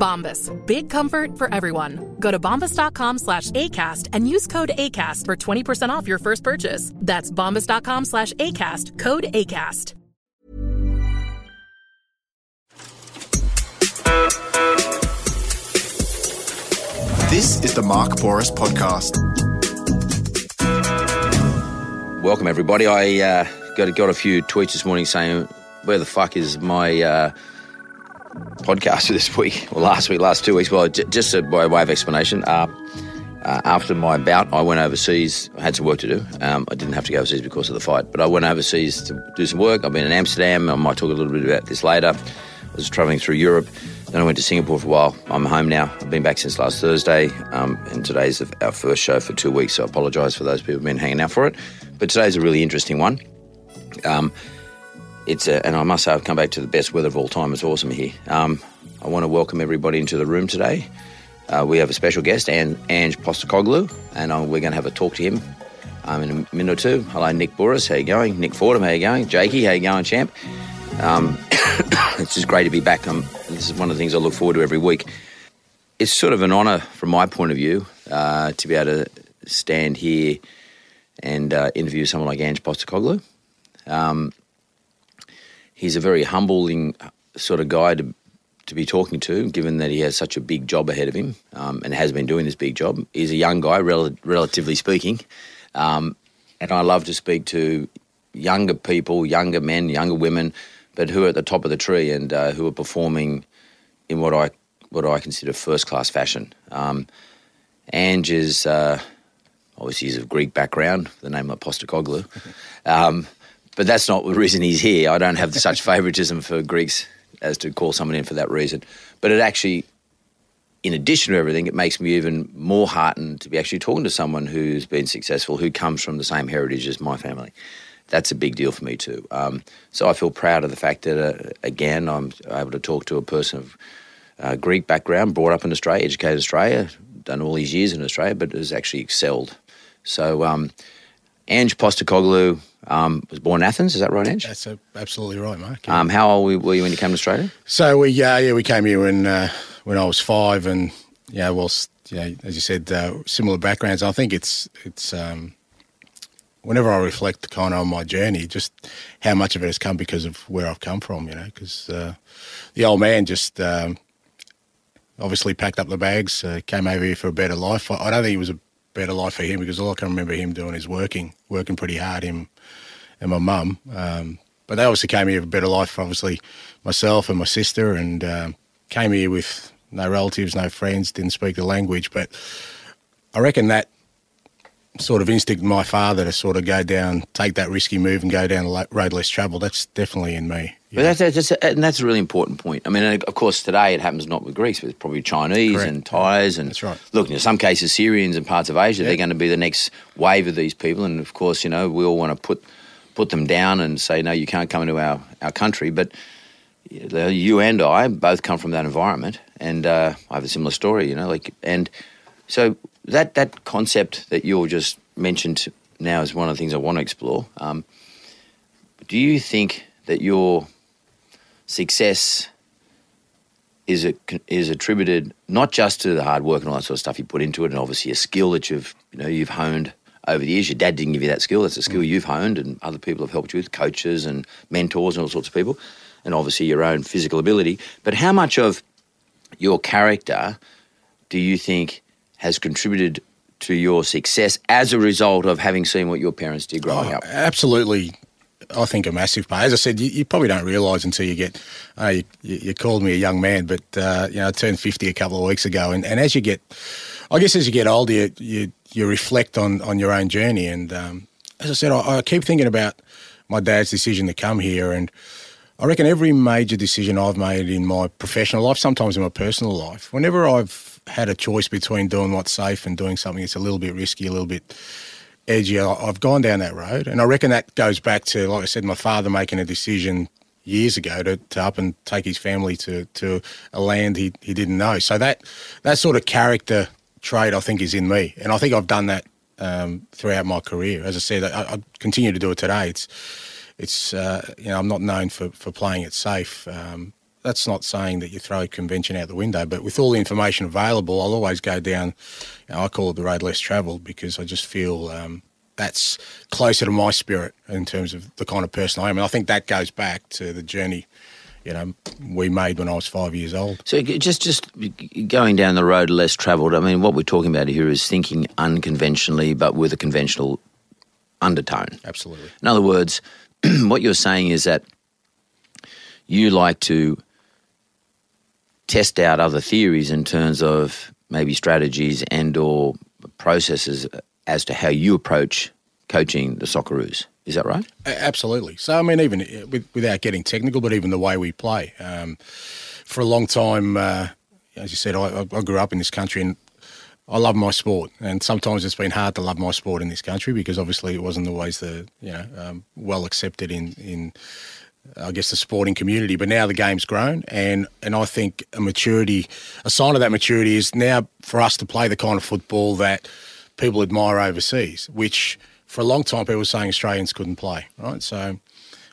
Bombas. Big comfort for everyone. Go to bombas.com slash ACAST and use code ACAST for 20% off your first purchase. That's bombas.com slash ACAST. Code ACAST. This is the Mark Bouris Podcast. Welcome, everybody. I uh, got, got a few tweets this morning saying, Where the fuck is my uh, podcast this week? Well, last week, last two weeks. Well, j- just uh, by way of explanation, uh, uh, after my bout, I went overseas. I had some work to do. Um, I didn't have to go overseas because of the fight, but I went overseas to do some work. I've been in Amsterdam. I might talk a little bit about this later. I was traveling through Europe. Then I went to Singapore for a while. I'm home now. I've been back since last Thursday, um, and today's our first show for two weeks. So I apologise for those people who've been hanging out for it. But today's a really interesting one. Um, it's a, and I must say I've come back to the best weather of all time. It's awesome here. Um, I want to welcome everybody into the room today. Uh, we have a special guest, An- Ange Postecoglou, and uh, we're going to have a talk to him um, in a minute or two. Hello, Nick Bouris. How you going? Nick Fordham. How you going? Jakey. How you going, champ? Um, it's just great to be back. Um, this is one of the things I look forward to every week. It's sort of an honour from my point of view uh, to be able to stand here and uh, interview someone like Ange Postecoglou. Um, he's a very humbling sort of guy to to be talking to, given that he has such a big job ahead of him um, and has been doing this big job. He's a young guy, rel- relatively speaking, um, and I love to speak to younger people, younger men, younger women, but who are at the top of the tree and uh, who are performing in what I what I consider first class fashion. Um, Ange is uh, obviously he's of Greek background, the name of Postecoglou. Um, but that's not the reason he's here. I don't have such favoritism for Greeks as to call someone in for that reason. But it actually, in addition to everything, it makes me even more heartened to be actually talking to someone who's been successful, who comes from the same heritage as my family. That's a big deal for me too. Um, so I feel proud of the fact that, uh, again, I'm able to talk to a person of uh, Greek background, brought up in Australia, educated in Australia, done all these years in Australia, but has actually excelled. So, um, Ange Postecoglou um, was born in Athens. Is that right, Ange? That's absolutely right, Mark. yeah. Um, how old were- were you when you came to Australia? so we, uh, yeah, we came here when uh, when I was five, and yeah, well, yeah, as you said, uh, similar backgrounds. I think it's it's um, whenever I reflect kind of on my journey, just how much of it has come because of where I've come from. You know, because uh, the old man just um, obviously packed up the bags, uh, came over here for a better life. I, I don't think it was a better life for him because all I can remember him doing is working, working pretty hard. Him and my mum. Um, but they obviously came here for a better life. Obviously, myself and my sister, and um, came here with no relatives, no friends, didn't speak the language. But I reckon that sort of instinct in my father to sort of go down, take that risky move, and go down the road less travelled. That's definitely in me. But that's, that's, and that's a really important point. I mean, of course, today it happens not with Greeks, but it's probably Chinese Correct. and Thais. And That's right. Look, in some cases, Syrians and parts of Asia, they're going to be the next wave of these people. And of course, you know, we all want to put put them down and say, no, you can't come into our, our country. But you and I both come from that environment, and uh, I have a similar story, you know, like, and so that that concept that you just mentioned now is one of the things I want to explore. Um, do you think that your success is a, is attributed not just to the hard work and all that sort of stuff you put into it, and obviously a skill that you've you know you've honed over the years. Your dad didn't give you that skill; that's a skill you've honed, and other people have helped you with, coaches and mentors and all sorts of people, and obviously your own physical ability. But how much of your character do you think has contributed to your success as a result of having seen what your parents did growing Oh, up? Absolutely, I think a massive part. As I said, you, you probably don't realise until you get. Uh, you, you, called me a young man, but uh, you know, I turned fifty a couple of weeks ago, and, and as you get, I guess as you get older, you you, you reflect on on your own journey, and um, as I said, I, I keep thinking about my dad's decision to come here, and I reckon every major decision I've made in my professional life, sometimes in my personal life, whenever I've had a choice between doing what's safe and doing something that's a little bit risky, a little bit edgy, I've gone down that road. And I reckon that goes back to, like I said, my father making a decision years ago to, to up and take his family to, to a land he, he didn't know. So that that sort of character trait, I think, is in me. And I think I've done that um, throughout my career. As I said, I, I, continue to do it today. It's, it's uh, you know, I'm not known for, for playing it safe. Um, that's not saying that you throw convention out the window, but with all the information available, I'll always go down. You know, I call it the road less travelled because I just feel um, that's closer to my spirit in terms of the kind of person I am, and I think that goes back to the journey. You know, we made when I was five years old. So just just going down the road less travelled. I mean, what we're talking about here is thinking unconventionally, but with a conventional undertone. Absolutely. In other words, what you're saying is that you like to test out other theories in terms of maybe strategies and or processes as to how you approach coaching the Socceroos. Is that right? Absolutely. So, I mean, even uh, without getting technical, but even the way we play. Um, for a long time, uh, as you said, I, I, grew up in this country and I love my sport. And sometimes it's been hard to love my sport in this country because obviously it wasn't always the, you know, um, well accepted in, in I guess the sporting community. But now the game's grown, and and I think a maturity, a sign of that maturity is now for us to play the kind of football that people admire overseas, which for a long time people were saying Australians couldn't play. Right, so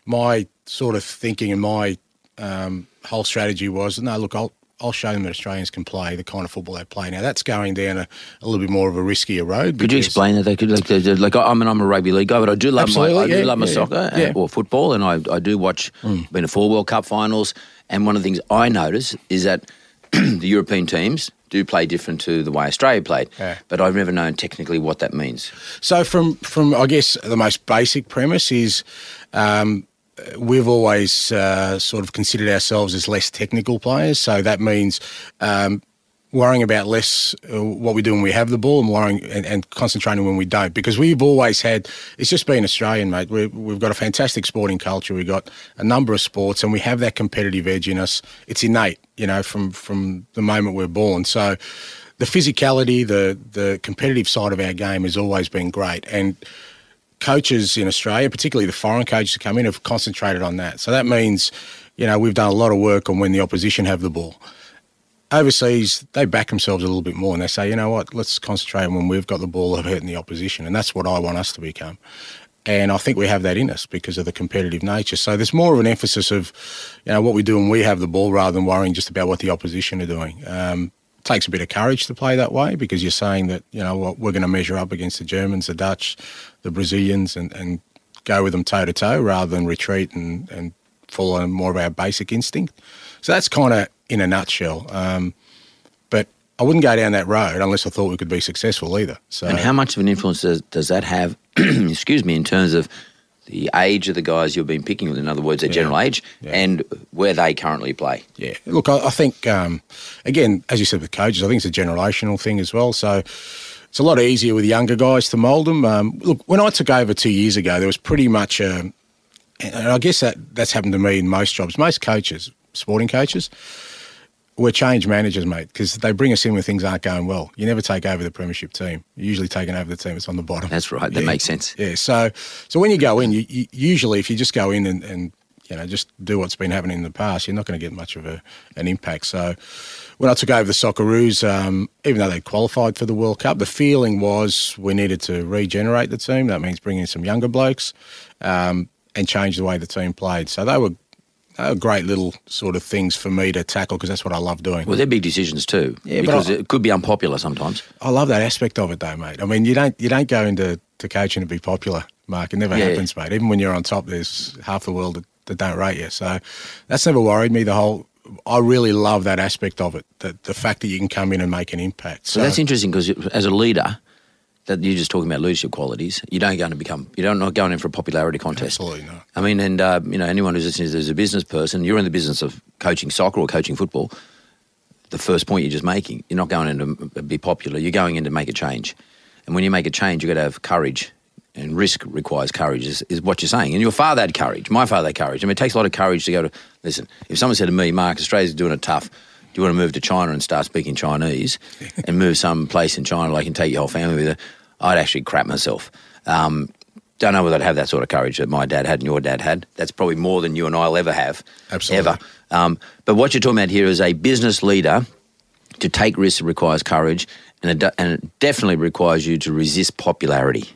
my sort of thinking and my um, whole strategy was no, look, I'll I'll show them that Australians can play the kind of football they play. Now that's going down a, a little bit more of a riskier road. Could you explain that? They could like, like I mean, I'm a rugby league guy, but I do love my I do love my yeah, soccer yeah. or football, and I, I do watch. Mm. Been to four World Cup finals, and one of the things I notice is that the European teams do play different to the way Australia played. Yeah. But I've never known technically what that means. So from from I guess the most basic premise is. Um, we've always uh, sort of considered ourselves as less technical players. So that means um, worrying about less uh, what we do when we have the ball and worrying and, and, concentrating when we don't. Because we've always had, it's just been Australian, mate. we have got a fantastic sporting culture. We've got a number of sports and we have that competitive edge in us. It's innate, you know, from, from the moment we're born. So the physicality, the, the competitive side of our game has always been great. And coaches in Australia, particularly the foreign coaches that come in, have concentrated on that. So that means, you know, we've done a lot of work on when the opposition have the ball. Overseas, they back themselves a little bit more and they say, you know what, let's concentrate on when we've got the ball of hurting the opposition. And that's what I want us to become. And I think we have that in us because of the competitive nature. So there's more of an emphasis of, you know, what we do when we have the ball rather than worrying just about what the opposition are doing. Um, takes a bit of courage to play that way because you're saying that you know what, we're going to measure up against the Germans, the Dutch, the Brazilians, and, and go with them toe to toe rather than retreat and, and follow more of our basic instinct. So that's kind of in a nutshell. Um, but I wouldn't go down that road unless I thought we could be successful either. So, and how much of an influence does, does that have? excuse me, in terms of the age of the guys you've been picking, in other words, their yeah. general age, yeah. and where they currently play. Yeah, look, I, I think um, again, as you said with coaches, I think it's a generational thing as well. So it's a lot easier with younger guys to mould them. Um, look, when I took over two years ago, there was pretty much a, and I guess that that's happened to me in most jobs. Most coaches, sporting coaches, we're change managers, mate, because they bring us in when things aren't going well. You never take over the premiership team. You're usually taking over the team that's on the bottom. That's right. That yeah. makes sense. Yeah. So, so when you go in, you, you, usually if you just go in and, and you know just do what's been happening in the past, you're not going to get much of a, an impact. So, when I took over the Socceroos, um, even though they qualified for the World Cup, the feeling was we needed to regenerate the team. That means bringing in some younger blokes um, and change the way the team played. So they were uh, great little sort of things for me to tackle because that's what I love doing. Well, they're big decisions too. Yeah, because I, it could be unpopular sometimes. I love that aspect of it, though, mate. I mean, you don't you don't go into to coaching to be popular, Mark. It never yeah. happens, mate. Even when you're on top, there's half the world that, that don't rate you. So that's never worried me. The whole I really love that aspect of it. That the fact that you can come in and make an impact. So, so that's interesting because as a leader, that you're just talking about leadership qualities. You don't go to become. You don't not going in for a popularity contest. Absolutely not. I mean, and uh, you know, anyone who's listening as a business person, you're in the business of coaching soccer or coaching football. The first point you're just making, you're not going in to be popular. You're going in to make a change, and when you make a change, you've got to have courage. And risk requires courage, is, is what you're saying. And your father had courage. My father had courage. I mean, it takes a lot of courage to go to. Listen, if someone said to me, Mark, Australia's doing it tough, do you want to move to China and start speaking Chinese and move some place in China like can take your whole family with you? I'd actually crap myself. Um, don't know whether I'd have that sort of courage that my dad had and your dad had. That's probably more than you and I'll ever have. Absolutely. Ever. Um, but what you're talking about here is a business leader to take risks requires courage and it, and it definitely requires you to resist popularity.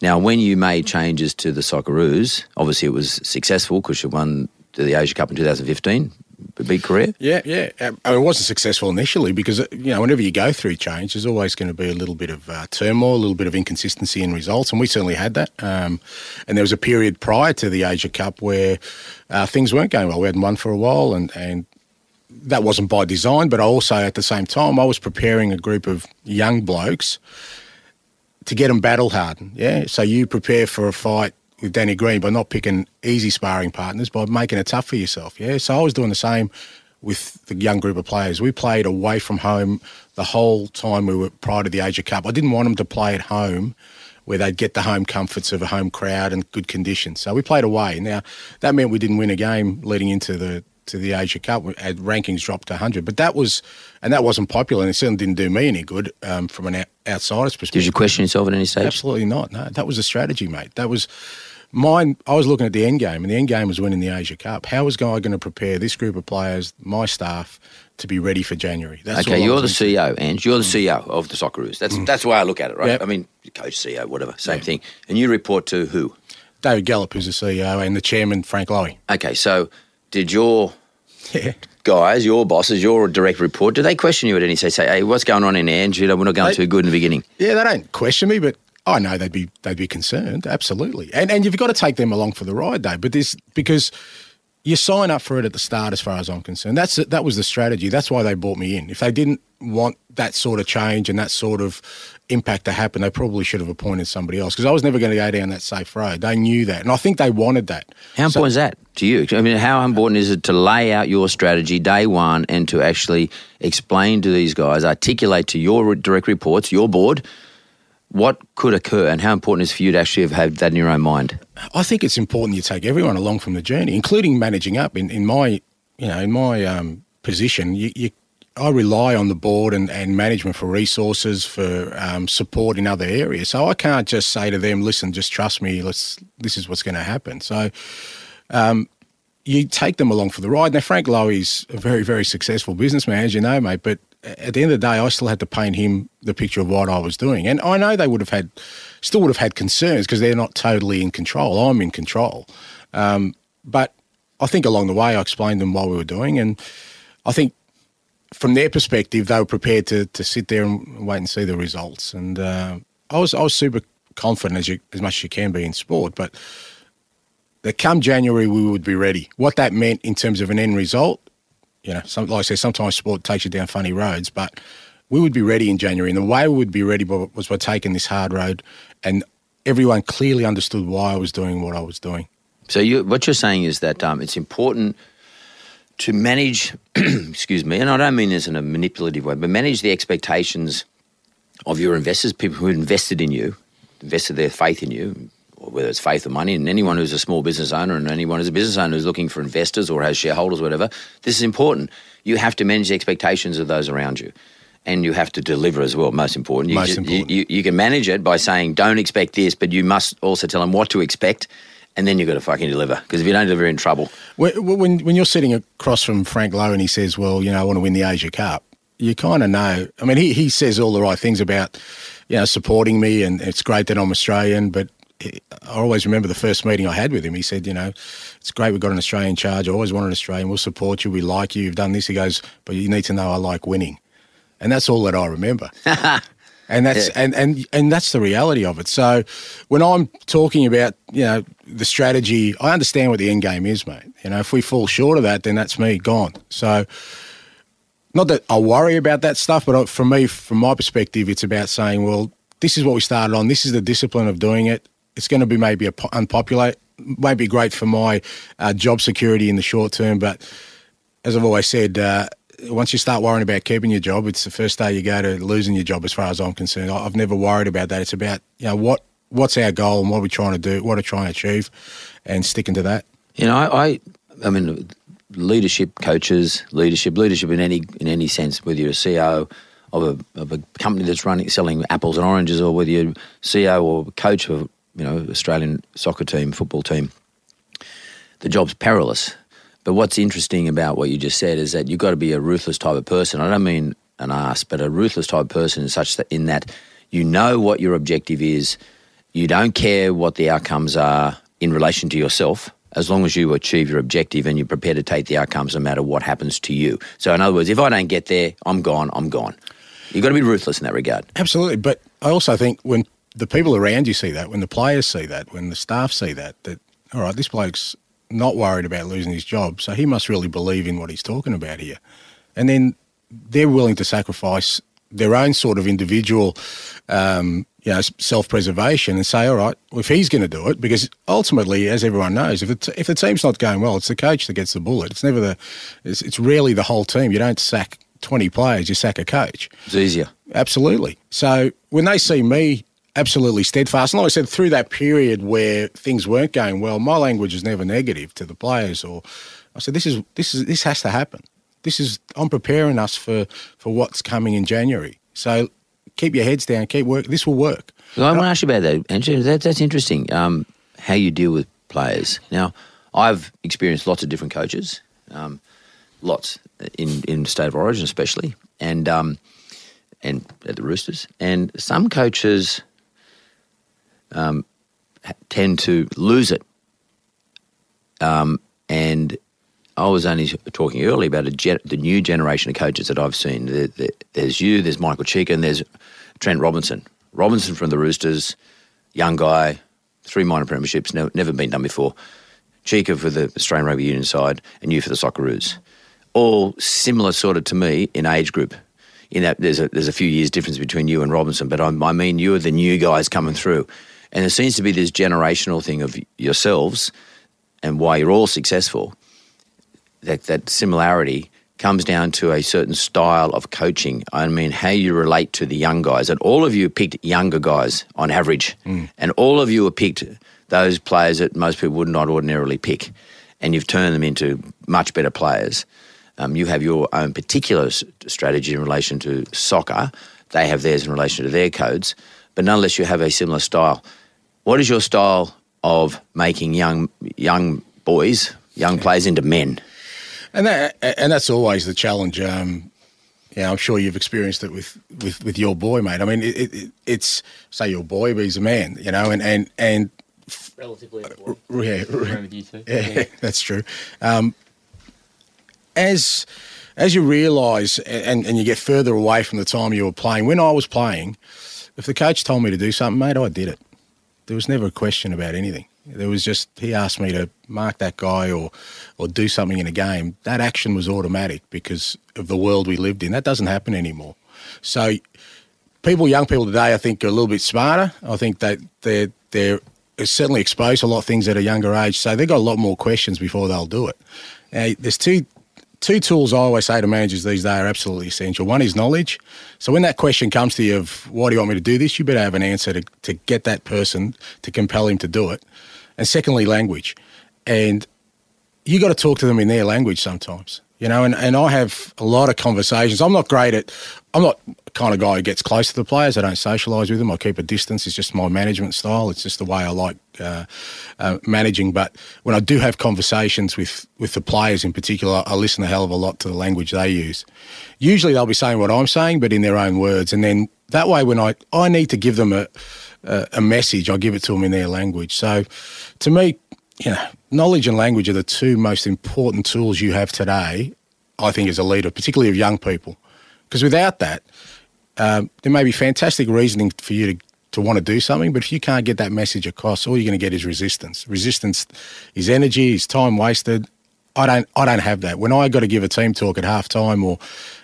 Now, when you made changes to the Socceroos, obviously it was successful because you won the Asia Cup in 2015, a big career. Yeah, yeah. Um, I mean, it wasn't successful initially because uh, you know whenever you go through change, there's always going to be a little bit of uh, turmoil, a little bit of inconsistency in results, and we certainly had that. Um, and there was a period prior to the Asia Cup where uh, things weren't going well. We hadn't won for a while, and and that wasn't by design. But also at the same time, I was preparing a group of young blokes to get them battle hardened. Yeah, so you prepare for a fight with Danny Green by not picking easy sparring partners, by making it tough for yourself. Yeah, so I was doing the same with the young group of players. We played away from home the whole time we were prior to the Asia Cup. I didn't want them to play at home where they'd get the home comforts of a home crowd and good conditions. So we played away. Now that meant we didn't win a game leading into the to the Asia Cup. We had rankings dropped to 100, but that was and that wasn't popular, and it certainly didn't do me any good um, from an outsider's perspective. Did you question yourself at any stage? Absolutely not. No, that was a strategy, mate. That was mine. I was looking at the end game, and the end game was winning the Asia Cup. How was I going to prepare this group of players, my staff, to be ready for January? That's Okay, you're the mm. was. CEO, and you're the CEO of the Socceroos. That's mm. that's the way I look at it, right? Yep. I mean, coach, CEO, whatever, same thing. And you report to who? David Gallop, who's the CEO, and the chairman, Frank Lowy. Okay, so did your Yeah. guys, your bosses, your direct report, do they question you at any stage? Say, hey, what's going on in? And you know, we're not going They- too good in the beginning. Yeah, they don't question me, but I know they'd be they'd be concerned, absolutely. And and you've got to take them along for the ride, though. But this because you sign up for it at the start, as far as I'm concerned. That's that was the strategy. That's why they brought me in. If they didn't want that sort of change and that sort of impact to happen, they probably should have appointed somebody else because I was never going to go down that safe road. They knew that, and I think they wanted that. How So- important is that to you? I mean, how important is it to lay out your strategy day one and to actually explain to these guys, articulate to your direct reports, your board, what could occur and how important is for you to actually have had that in your own mind? I think it's important you take everyone along from the journey, including managing up. In, in my, you know, in my um, position, you, you, I rely on the board and, and management for resources, for um, support in other areas. So I can't just say to them, "Listen, just trust me. Let's. This is what's going to happen." So. Um, you take them along for the ride. Now, Frank Lowy's a very, very successful businessman, as you know, mate. But at the end of the day, I still had to paint him the picture of what I was doing. And I know they would have had, still would have had concerns because they're not totally in control. I'm in control. Um, but I think along the way, I explained them what we were doing. And I think from their perspective, they were prepared to, to sit there and wait and see the results. And uh, I was I was super confident as you as much as you can be in sport, but that come January we would be ready. What that meant in terms of an end result, you know, some, like I said, sometimes sport takes you down funny roads, but we would be ready in January. And the way we would be ready was by taking this hard road, and everyone clearly understood why I was doing what I was doing. So you, what you're saying is that um, it's important to manage, excuse me, and I don't mean this in a manipulative way, but manage the expectations of your investors, people who invested in you, invested their faith in you, whether it's faith or money, and anyone who's a small business owner and anyone who's a business owner who's looking for investors or has shareholders, whatever, this is important. You have to manage the expectations of those around you. And you have to deliver as well, most important. You, Most important. You, you, can manage it by saying, don't expect this, but you must also tell them what to expect, and then you've got to fucking deliver. Because if you don't deliver, you're in trouble. When, when, when you're sitting across from Frank Lowy and he says, well, you know, I want to win the Asia Cup, you kind of know. I mean, he, he says all the right things about, you know, supporting me and it's great that I'm Australian, but I always remember the first meeting I had with him. He said, you know, it's great we've got an Australian charge. I always wanted an Australian. We'll support you. We like you. You've done this. He goes, but you need to know I like winning. And that's all that I remember. and that's and, and and that's the reality of it. So when I'm talking about, you know, the strategy, I understand what the end game is, mate. You know, if we fall short of that, then that's me gone. So not that I worry about that stuff, but for me, from my perspective, it's about saying, well, this is what we started on. This is the discipline of doing it. It's going to be maybe unpopular, won't be great for my uh, job security in the short term. But as I've always said, uh, once you start worrying about keeping your job, it's the first day you go to losing your job. As far as I'm concerned, I've never worried about that. It's about you know what what's our goal and what we're we trying to do, what we're we trying to achieve, and sticking to that. You know, I, I, I mean, leadership coaches, leadership, leadership in any in any sense, whether you're a CEO of a, of a company that's running selling apples and oranges, or whether you're CEO or coach of you know Australian soccer team, football team, the job's perilous. But what's interesting about what you just said is that you've got to be a ruthless type of person. I don't mean an ass, but a ruthless type of person in such that in that you know what your objective is, you don't care what the outcomes are in relation to yourself, as long as you achieve your objective and you're prepared to take the outcomes no matter what happens to you. So, in other words, if I don't get there, I'm gone, I'm gone. You've got to be ruthless in that regard. Absolutely, but I also think when the people around you see that, when the players see that, when the staff see that, that all right, this bloke's not worried about losing his job, so he must really believe in what he's talking about here, and then they're willing to sacrifice their own sort of individual, um, you know, self-preservation and say, all right, well, if he's going to do it, because ultimately, as everyone knows, if it, if the team's not going well, it's the coach that gets the bullet. It's never the, it's, it's rarely the whole team. You don't sack 20 players, you sack a coach. It's easier. Absolutely. So when they see me absolutely steadfast, and like I said, through that period where things weren't going well, my language is never negative to the players. Or I said, this is this is this has to happen. This is I'm preparing us for for what's coming in January. So keep your heads down, keep work. This will work. Well, I want to ask you about that, Andrew. That, that's interesting. Um, how you deal with players. Now, I've experienced lots of different coaches, um, lots in in the state of origin, especially, and um, and at the Roosters. And some coaches um, tend to lose it. Um, and I was only talking earlier about the new generation of coaches that I've seen. There, there, there's you, there's Michael Cheika, and there's Trent Robinson. Robinson from the Roosters, young guy, three minor premierships, never been done before. Cheika for the Australian Rugby Union side, and you for the Socceroos. All similar sort of to me in age group. In that there's a there's a few years difference between you and Robinson, but I'm, I mean you are the new guys coming through, and there seems to be this generational thing of yourselves, and why you're all successful. That that similarity comes down to a certain style of coaching. I mean, how you relate to the young guys. And all of you picked younger guys on average, and all of you have picked those players that most people would not ordinarily pick, and you've turned them into much better players. Um, you have your own particular s- strategy in relation to soccer. They have theirs in relation to their codes, but nonetheless, you have a similar style. What is your style of making young young boys, young players into men? And that and that's always the challenge. Um, yeah, I'm sure you've experienced it with, with, with your boy, mate. I mean, it, it, it's say your boy, but he's a man, you know, and and and relatively yeah, Agreeing with you too. yeah, that's true. Um, as as you realise and, and you get further away from the time you were playing, when I was playing, if the coach told me to do something, mate, I did it. There was never a question about anything. There was just he asked me to mark that guy or or do something in a game. That action was automatic because of the world we lived in. That doesn't happen anymore. So people, young people today, I think are a little bit smarter. I think that they're they're certainly exposed to a lot of things at a younger age, so they've got a lot more questions before they'll do it. Now, there's two two tools I always say to managers these days are absolutely essential. One is knowledge. So when that question comes to you of why do you want me to do this, you better have an answer to, to get that person to compel him to do it. And secondly, language. And you got to talk to them in their language sometimes. You know, and, and I have a lot of conversations. I'm not great at, I'm not kind of guy who gets close to the players. I don't socialise with them. I keep a distance. It's just my management style. It's just the way I like uh, uh, managing. But when I do have conversations with, with the players in particular, I listen a hell of a lot to the language they use. Usually they'll be saying what I'm saying, but in their own words. And then that way, when I, I need to give them a, a, a message, I give it to them in their language. So to me, you know, knowledge and language are the two most important tools you have today, I think, as a leader, particularly of young people. Because without that, um, there may be fantastic reasoning for you to, to want to do something, but if you can't get that message across, all you're going to get is resistance. Resistance is energy, is time wasted. I don't, I don't have that. When I got to give a team talk at half time or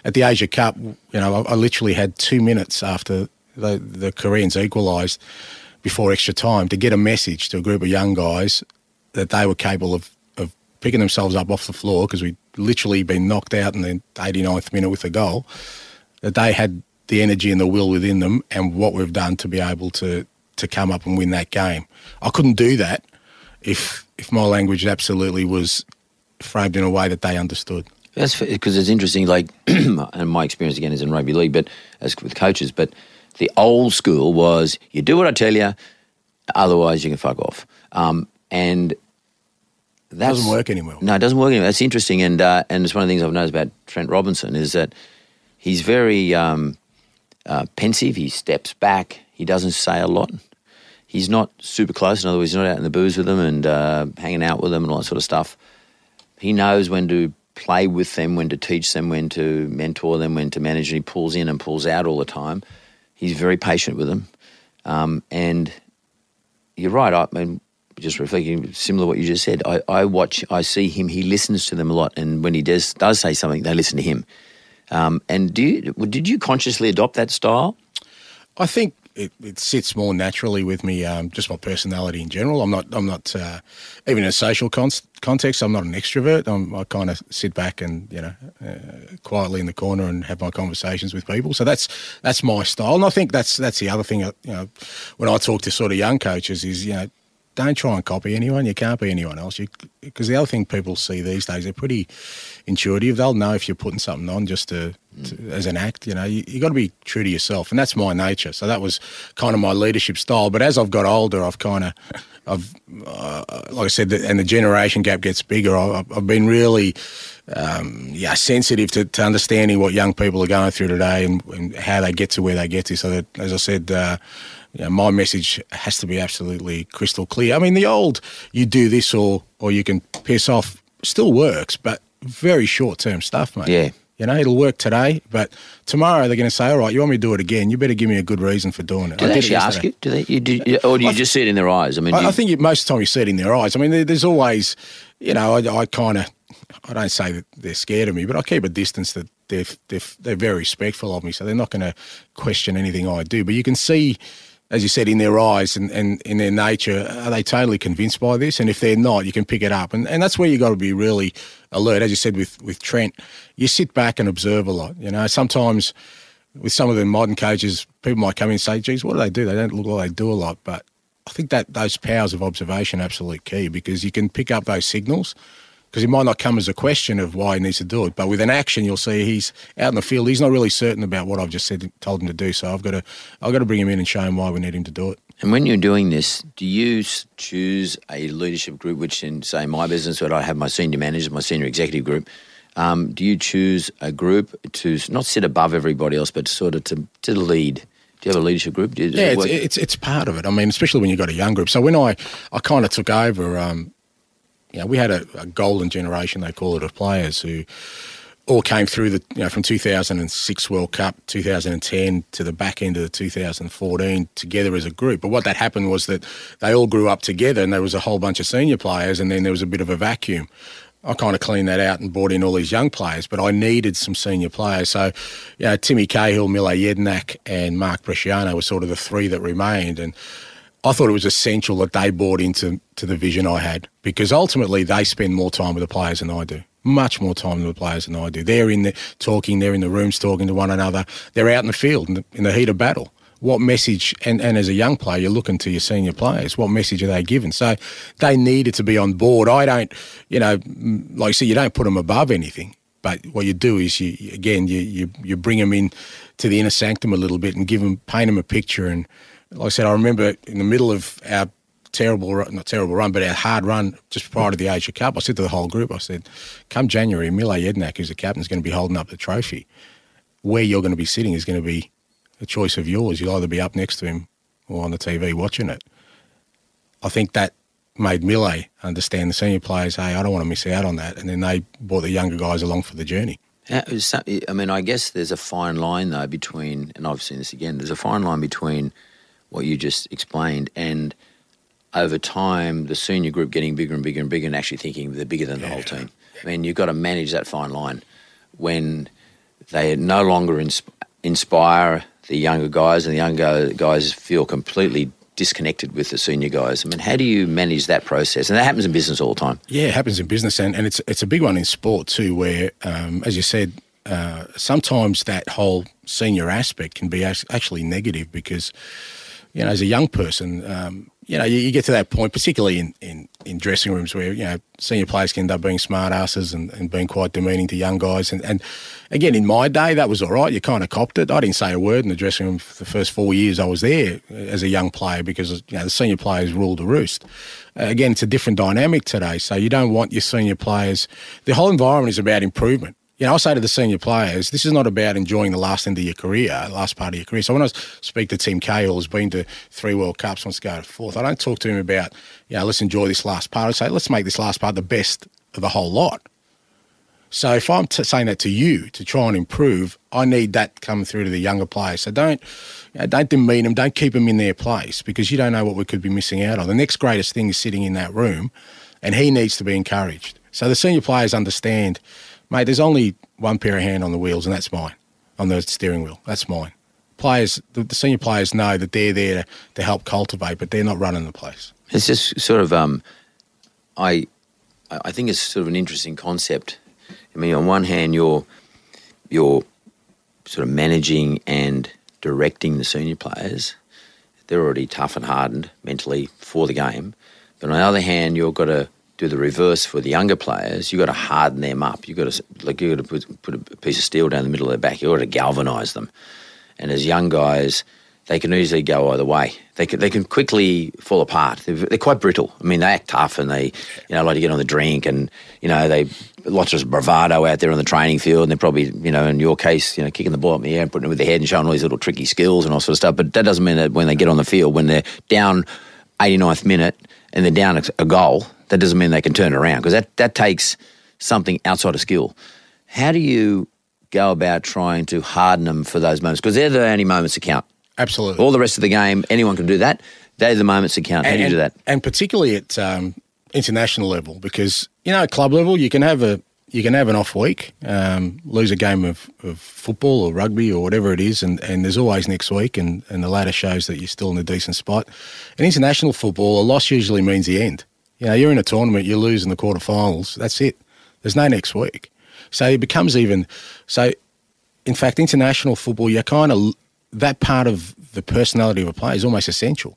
at the Asia Cup, you know, I, I literally had two minutes after the, the Koreans equalised before extra time to get a message to a group of young guys that they were capable of, of picking themselves up off the floor because we'd literally been knocked out in the 89th minute with a goal, that they had the energy and the will within them and what we've done to be able to, to come up and win that game. I couldn't do that if if my language absolutely was framed in a way that they understood. That's because it's interesting. Like, and my experience again is in rugby league, but as with coaches, but the old school was you do what I tell you, otherwise you can fuck off. Um, and that doesn't work anymore. No, it doesn't work anymore. That's interesting, and uh, and it's one of the things I've noticed about Trent Robinson is that he's very um, uh, pensive. He steps back. He doesn't say a lot. He's not super close. In other words, he's not out in the booze with them and uh, hanging out with them and all that sort of stuff. He knows when to play with them, when to teach them, when to mentor them, when to manage. And he pulls in and pulls out all the time. He's very patient with them. Um, and you're right. I mean, just reflecting, similar to what you just said. I, I, watch, I see him. He listens to them a lot, and when he does does say something, they listen to him. Um, and do you, did you consciously adopt that style? I think it, it sits more naturally with me. Um, just my personality in general. I'm not. I'm not uh, even in a social con- context. I'm not an extrovert. I'm, i kind of sit back and you know uh, quietly in the corner and have my conversations with people. So that's that's my style. And I think that's that's the other thing. Uh, you know, when I talk to sort of young coaches, is you know don't try and copy anyone. You can't be anyone else. Because the other thing people see these days, they're pretty intuitive. They'll know if you're putting something on just to, to as an act. You know, you, you got to be true to yourself, and that's my nature. So that was kind of my leadership style. But as I've got older, I've kind of, I've uh, like I said, and the generation gap gets bigger. I've, I've been really. Um, yeah, sensitive to, to understanding what young people are going through today and, and, how they get to where they get to. So that, as I said, uh, you know, my message has to be absolutely crystal clear. I mean, the old "you do this or or you can piss off" still works, but very short term stuff, mate. Yeah. You know, it'll work today, but tomorrow they're going to say, "All right, you want me to do it again? You better give me a good reason for doing it." Do I they actually ask you? Do they? You, do, or do you I, just see it in their eyes? I mean, I, you... I think most of the time you see it in their eyes. I mean, there, there's always, you know, I, I kind of, I don't say that they're scared of me, but I keep a distance that they're they're, they're very respectful of me, so they're not going to question anything I do. But you can see as you said, in their eyes and, and in their nature, are they totally convinced by this? And if they're not, you can pick it up. And, and that's where you've got to be really alert. As you said with, with Trent, you sit back and observe a lot. You know, sometimes with some of the modern coaches, people might come in and say, geez, what do they do? They don't look like they do a lot. But I think that those powers of observation are absolutely key because you can pick up those signals because it might not come as a question of why he needs to do it, but with an action, you'll see he's out in the field. He's not really certain about what I've just said, told him to do. So I've got to, I've got to bring him in and show him why we need him to do it. And when you're doing this, do you choose a leadership group, which in say my business, where I have my senior managers, my senior executive group? Um, do you choose a group to not sit above everybody else, but sort of to to lead? Do you have a leadership group? yeah, it it's, it's, it's part of it. I mean, especially when you've got a young group. So when I I kind of took over, um, you know, we had a, a, golden generation, they call it, of players who all came through the, you know, from 2006 World Cup, 2010 to the back end of the 2014 together as a group. But what that happened was that they all grew up together and there was a whole bunch of senior players and then there was a bit of a vacuum. I kind of cleaned that out and brought in all these young players, but I needed some senior players. So, you know, Timmy Cahill, Mile Jedinak, and Mark Bresciano were sort of the three that remained. And I thought it was essential that they bought into to the vision I had because ultimately they spend more time with the players than I do. Much more time with the players than I do. They're in the talking, they're in the rooms talking to one another. They're out in the field in the, in the heat of battle. What message, and, and as a young player, you're looking to your senior players, what message are they given? So they needed to be on board. I don't, you know, like I said, you don't put them above anything. But what you do is you again you, you you bring them in to the inner sanctum a little bit and give them paint them a picture and like I said, I remember in the middle of our terrible, not terrible run, but our hard run just prior to the Asia Cup, I said to the whole group, I said, come January, Mile Jedinak, who's the captain, is going to be holding up the trophy. Where you're going to be sitting is going to be a choice of yours. You'll either be up next to him or on the TV watching it. I think that made Mile understand the senior players, hey, I don't want to miss out on that. And then they brought the younger guys along for the journey. I mean, I guess there's a fine line, though, between, and I've seen this again, there's a fine line between – what you just explained, and over time, the senior group getting bigger and bigger and bigger, and actually thinking they're bigger than yeah. the whole team. I mean, you've got to manage that fine line when they no longer insp- inspire the younger guys, and the younger guys feel completely disconnected with the senior guys. I mean, how do you manage that process? And that happens in business all the time. Yeah, it happens in business, and, and it's it's a big one in sport too, where, um, as you said, uh, sometimes that whole senior aspect can be actually negative because, you know, as a young person, um, you know, you, you, get to that point, particularly in, in, in, dressing rooms where, you know, senior players can end up being smart asses and, and being quite demeaning to young guys. And, and again, in my day, that was all right. You kind of copped it. I didn't say a word in the dressing room for the first four years I was there as a young player because, you know, the senior players ruled the roost. Again, it's a different dynamic today. So you don't want your senior players, the whole environment is about improvement you know, I say to the senior players, this is not about enjoying the last end of your career, last part of your career. So when I speak to Tim Cahill, who's been to three World Cups, wants to go to fourth, I don't talk to him about, you know, let's enjoy this last part. I say, let's make this last part the best of the whole lot. So if I'm t- saying that to you to try and improve, I need that coming through to the younger players. So don't you know, don't demean them, don't keep them in their place because you don't know what we could be missing out on. The next greatest thing is sitting in that room, and he needs to be encouraged. So the senior players understand mate, there's only one pair of hand on the wheels, and that's mine, on the steering wheel. That's mine. Players, the, the senior players know that they're there to, to help cultivate, but they're not running the place. It's just sort of, um, I, I think it's sort of an interesting concept. I mean, on one hand, you're, you're sort of managing and directing the senior players. They're already tough and hardened mentally for the game. But on the other hand, you've got to do the reverse for the younger players, you've got to harden them up. You've got to like you got to put, put a piece of steel down the middle of their back. You've got to galvanise them. And as young guys, they can easily go either way. They can, they can quickly fall apart. They're, they're, quite brittle. I mean, they act tough and they, you know, like to get on the drink and, you know, they lots of bravado out there on the training field. And they're probably, you know, in your case, you know, kicking the ball up in the air and putting it with their head and showing all these little tricky skills and all sort of stuff. But that doesn't mean that when they get on the field, when they're down 89th minute and they're down a goal, that doesn't mean they can turn it around because that, that takes something outside of skill. How do you go about trying to harden them for those moments? Because they're the only moments that count. Absolutely. All the rest of the game, anyone can do that. They're the moments that count. How and, do you do that? And particularly at um, international level, because you know, at club level, you can have a you can have an off week, um, lose a game of, of football or rugby or whatever it is, and, and there's always next week, and, and the ladder shows that you're still in a decent spot. In international football, a loss usually means the end. You know, you're in a tournament, you lose in the quarterfinals. That's it. There's no next week. So it becomes even. So, in fact, international football, you're kind of that part of the personality of a player is almost essential.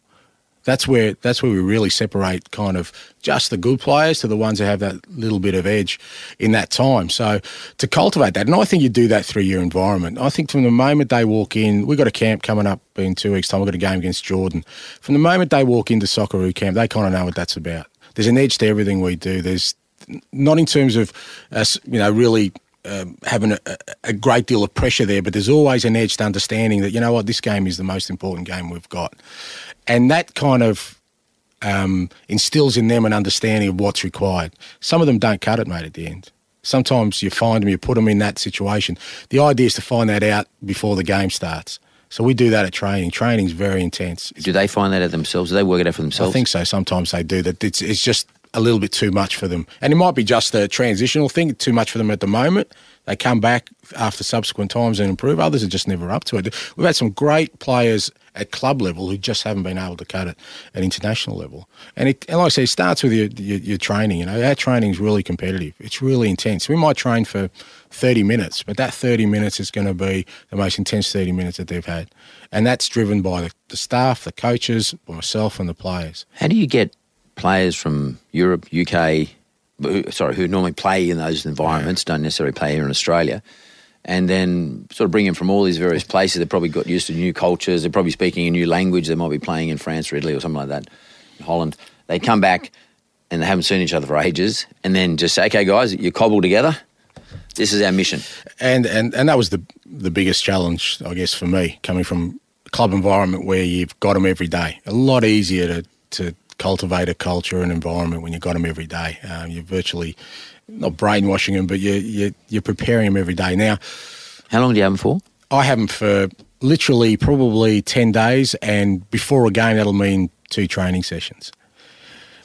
That's where that's where we really separate kind of just the good players to the ones that have that little bit of edge in that time. So to cultivate that, and I think you do that through your environment. I think from the moment they walk in, we've got a camp coming up in two weeks' time. We've got a game against Jordan. From the moment they walk into Socceroo camp, they kind of know what that's about there's an edge to everything we do. There's not in terms of us, you know, really um, having a, a, great deal of pressure there, but there's always an edge to understanding that you know what this game is the most important game we've got, and that kind of um, instills in them an understanding of what's required. Some of them don't cut it, mate. At the end, sometimes you find them, you put them in that situation. The idea is to find that out before the game starts. So we do that at training. Training's very intense. Do they find that out themselves? Do they work it out for themselves? I think so. Sometimes they do. That it's, it's just a little bit too much for them, and it might be just a transitional thing. Too much for them at the moment. They come back after subsequent times and improve. Others are just never up to it. We've had some great players at club level who just haven't been able to cut it at international level. And, it, and like I say, it starts with your, your, your training. You know, our training is really competitive. It's really intense. We might train for 30 minutes, but that 30 minutes is going to be the most intense 30 minutes that they've had. And that's driven by the, the staff, the coaches, myself, and the players. How do you get players from Europe, UK, sorry, who normally play in those environments, yeah. don't necessarily play here in Australia? and then sort of bring them from all these various places. They've probably got used to new cultures. They're probably speaking a new language. They might be playing in France or Italy or something like that, Holland. They come back and they haven't seen each other for ages, and then just say, "Okay, guys, you cobble together. This is our mission." And and and that was the the biggest challenge, I guess, for me, coming from a club environment where you've got them every day. A lot easier to to cultivate a culture and environment when you've got them every day. Um, you're virtually not brainwashing them, but you, you, you're preparing them every day. Now, how long do you have them for? I have them for literally probably 10 days, and before a game, that'll mean two training sessions.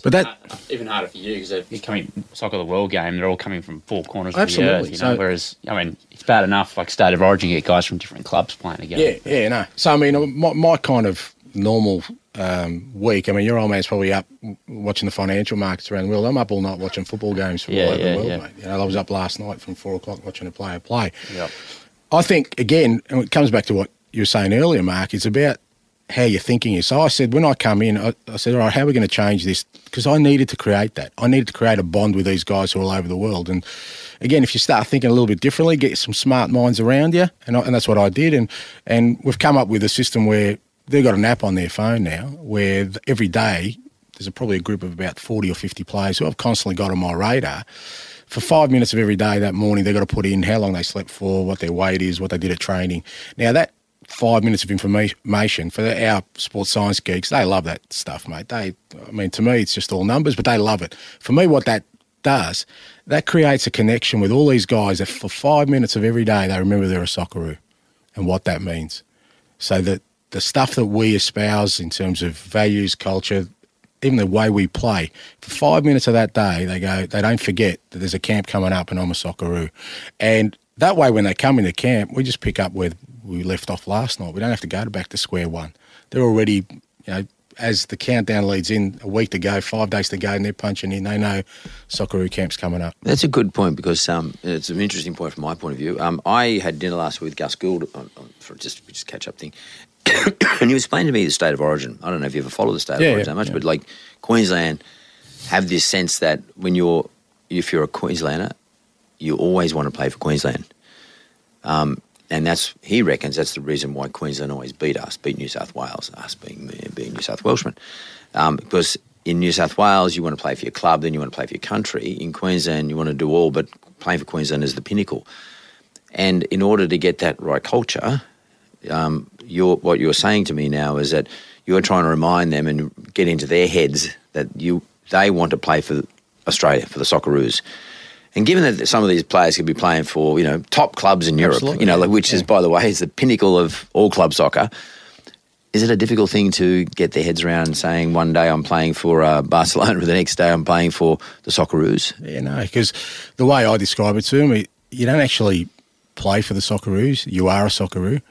But that Uh, even harder for you because you're coming soccer the world game, they're all coming from four corners Absolutely. of the earth. You know, So- whereas I mean, it's bad enough like state of origin, you get guys from different clubs playing together. Yeah, yeah, no. So I mean, my, my kind of normal um, week. I mean, your old man's probably up watching the financial markets around the world. I'm up all night watching football games from Yeah, all over yeah, the world, yeah. mate. You know, I was up last night from four o'clock watching a player play. Yep. I think again, and it comes back to what you were saying earlier, Mark. It's about how your thinking is. So I said when I come in, I, I said, all right, how are we going to change this? Because I needed to create that. I needed to create a bond with these guys who are all over the world. And again, if you start thinking a little bit differently, get some smart minds around you, and, I, and that's what I did. And and we've come up with a system where they've got an app on their phone now, where every day there's a, probably a group of about forty or fifty players who I've constantly got on my radar for five minutes of every day that morning, they've got to put in how long they slept for, what their weight is, what they did at training. Now, that five minutes of information for our sports science geeks, they love that stuff, mate. They, I mean, to me, it's just all numbers, but they love it. For me, what that does, that creates a connection with all these guys that for five minutes of every day, they remember they're a Socceroo and what that means. So that the stuff that we espouse in terms of values, culture, even the way we play, for five minutes of that day, they go, they don't forget that there's a camp coming up and I'm a Socceroo. And that way, when they come into camp, we just pick up where we left off last night. We don't have to go back to square one. They're already, you know, as the countdown leads in, a week to go, five days to go, and they're punching in. They know Socceroo camp's coming up. That's a good point because um, it's an interesting point from my point of view. Um, I had dinner last week with Gus Gould on, on, for just just catch up thing, and he explained to me the state of origin. I don't know if you ever follow the state Yeah, of origin yeah, that much, yeah. but like Queensland have this sense that when you're if you're a Queenslander, you always want to play for Queensland. Um, and that's he reckons that's the reason why Queensland always beat us, beat New South Wales, us being being New South Welshmen, um, because in New South Wales you want to play for your club, then you want to play for your country. In Queensland you want to do all, but playing for Queensland is the pinnacle. And in order to get that right culture, um, you're, what you're saying to me now is that you're trying to remind them and get into their heads that you they want to play for Australia for the Socceroos. And given that some of these players could be playing for you know top clubs in Europe, Absolutely, you know, yeah, like, which is by the way is the pinnacle of all club soccer. Is it a difficult thing to get their heads around saying one day I'm playing for uh, Barcelona, the next day I'm playing for the Socceroos? Yeah, no, because the way I describe it to them, you don't actually play for the Socceroos. You are a Socceroo.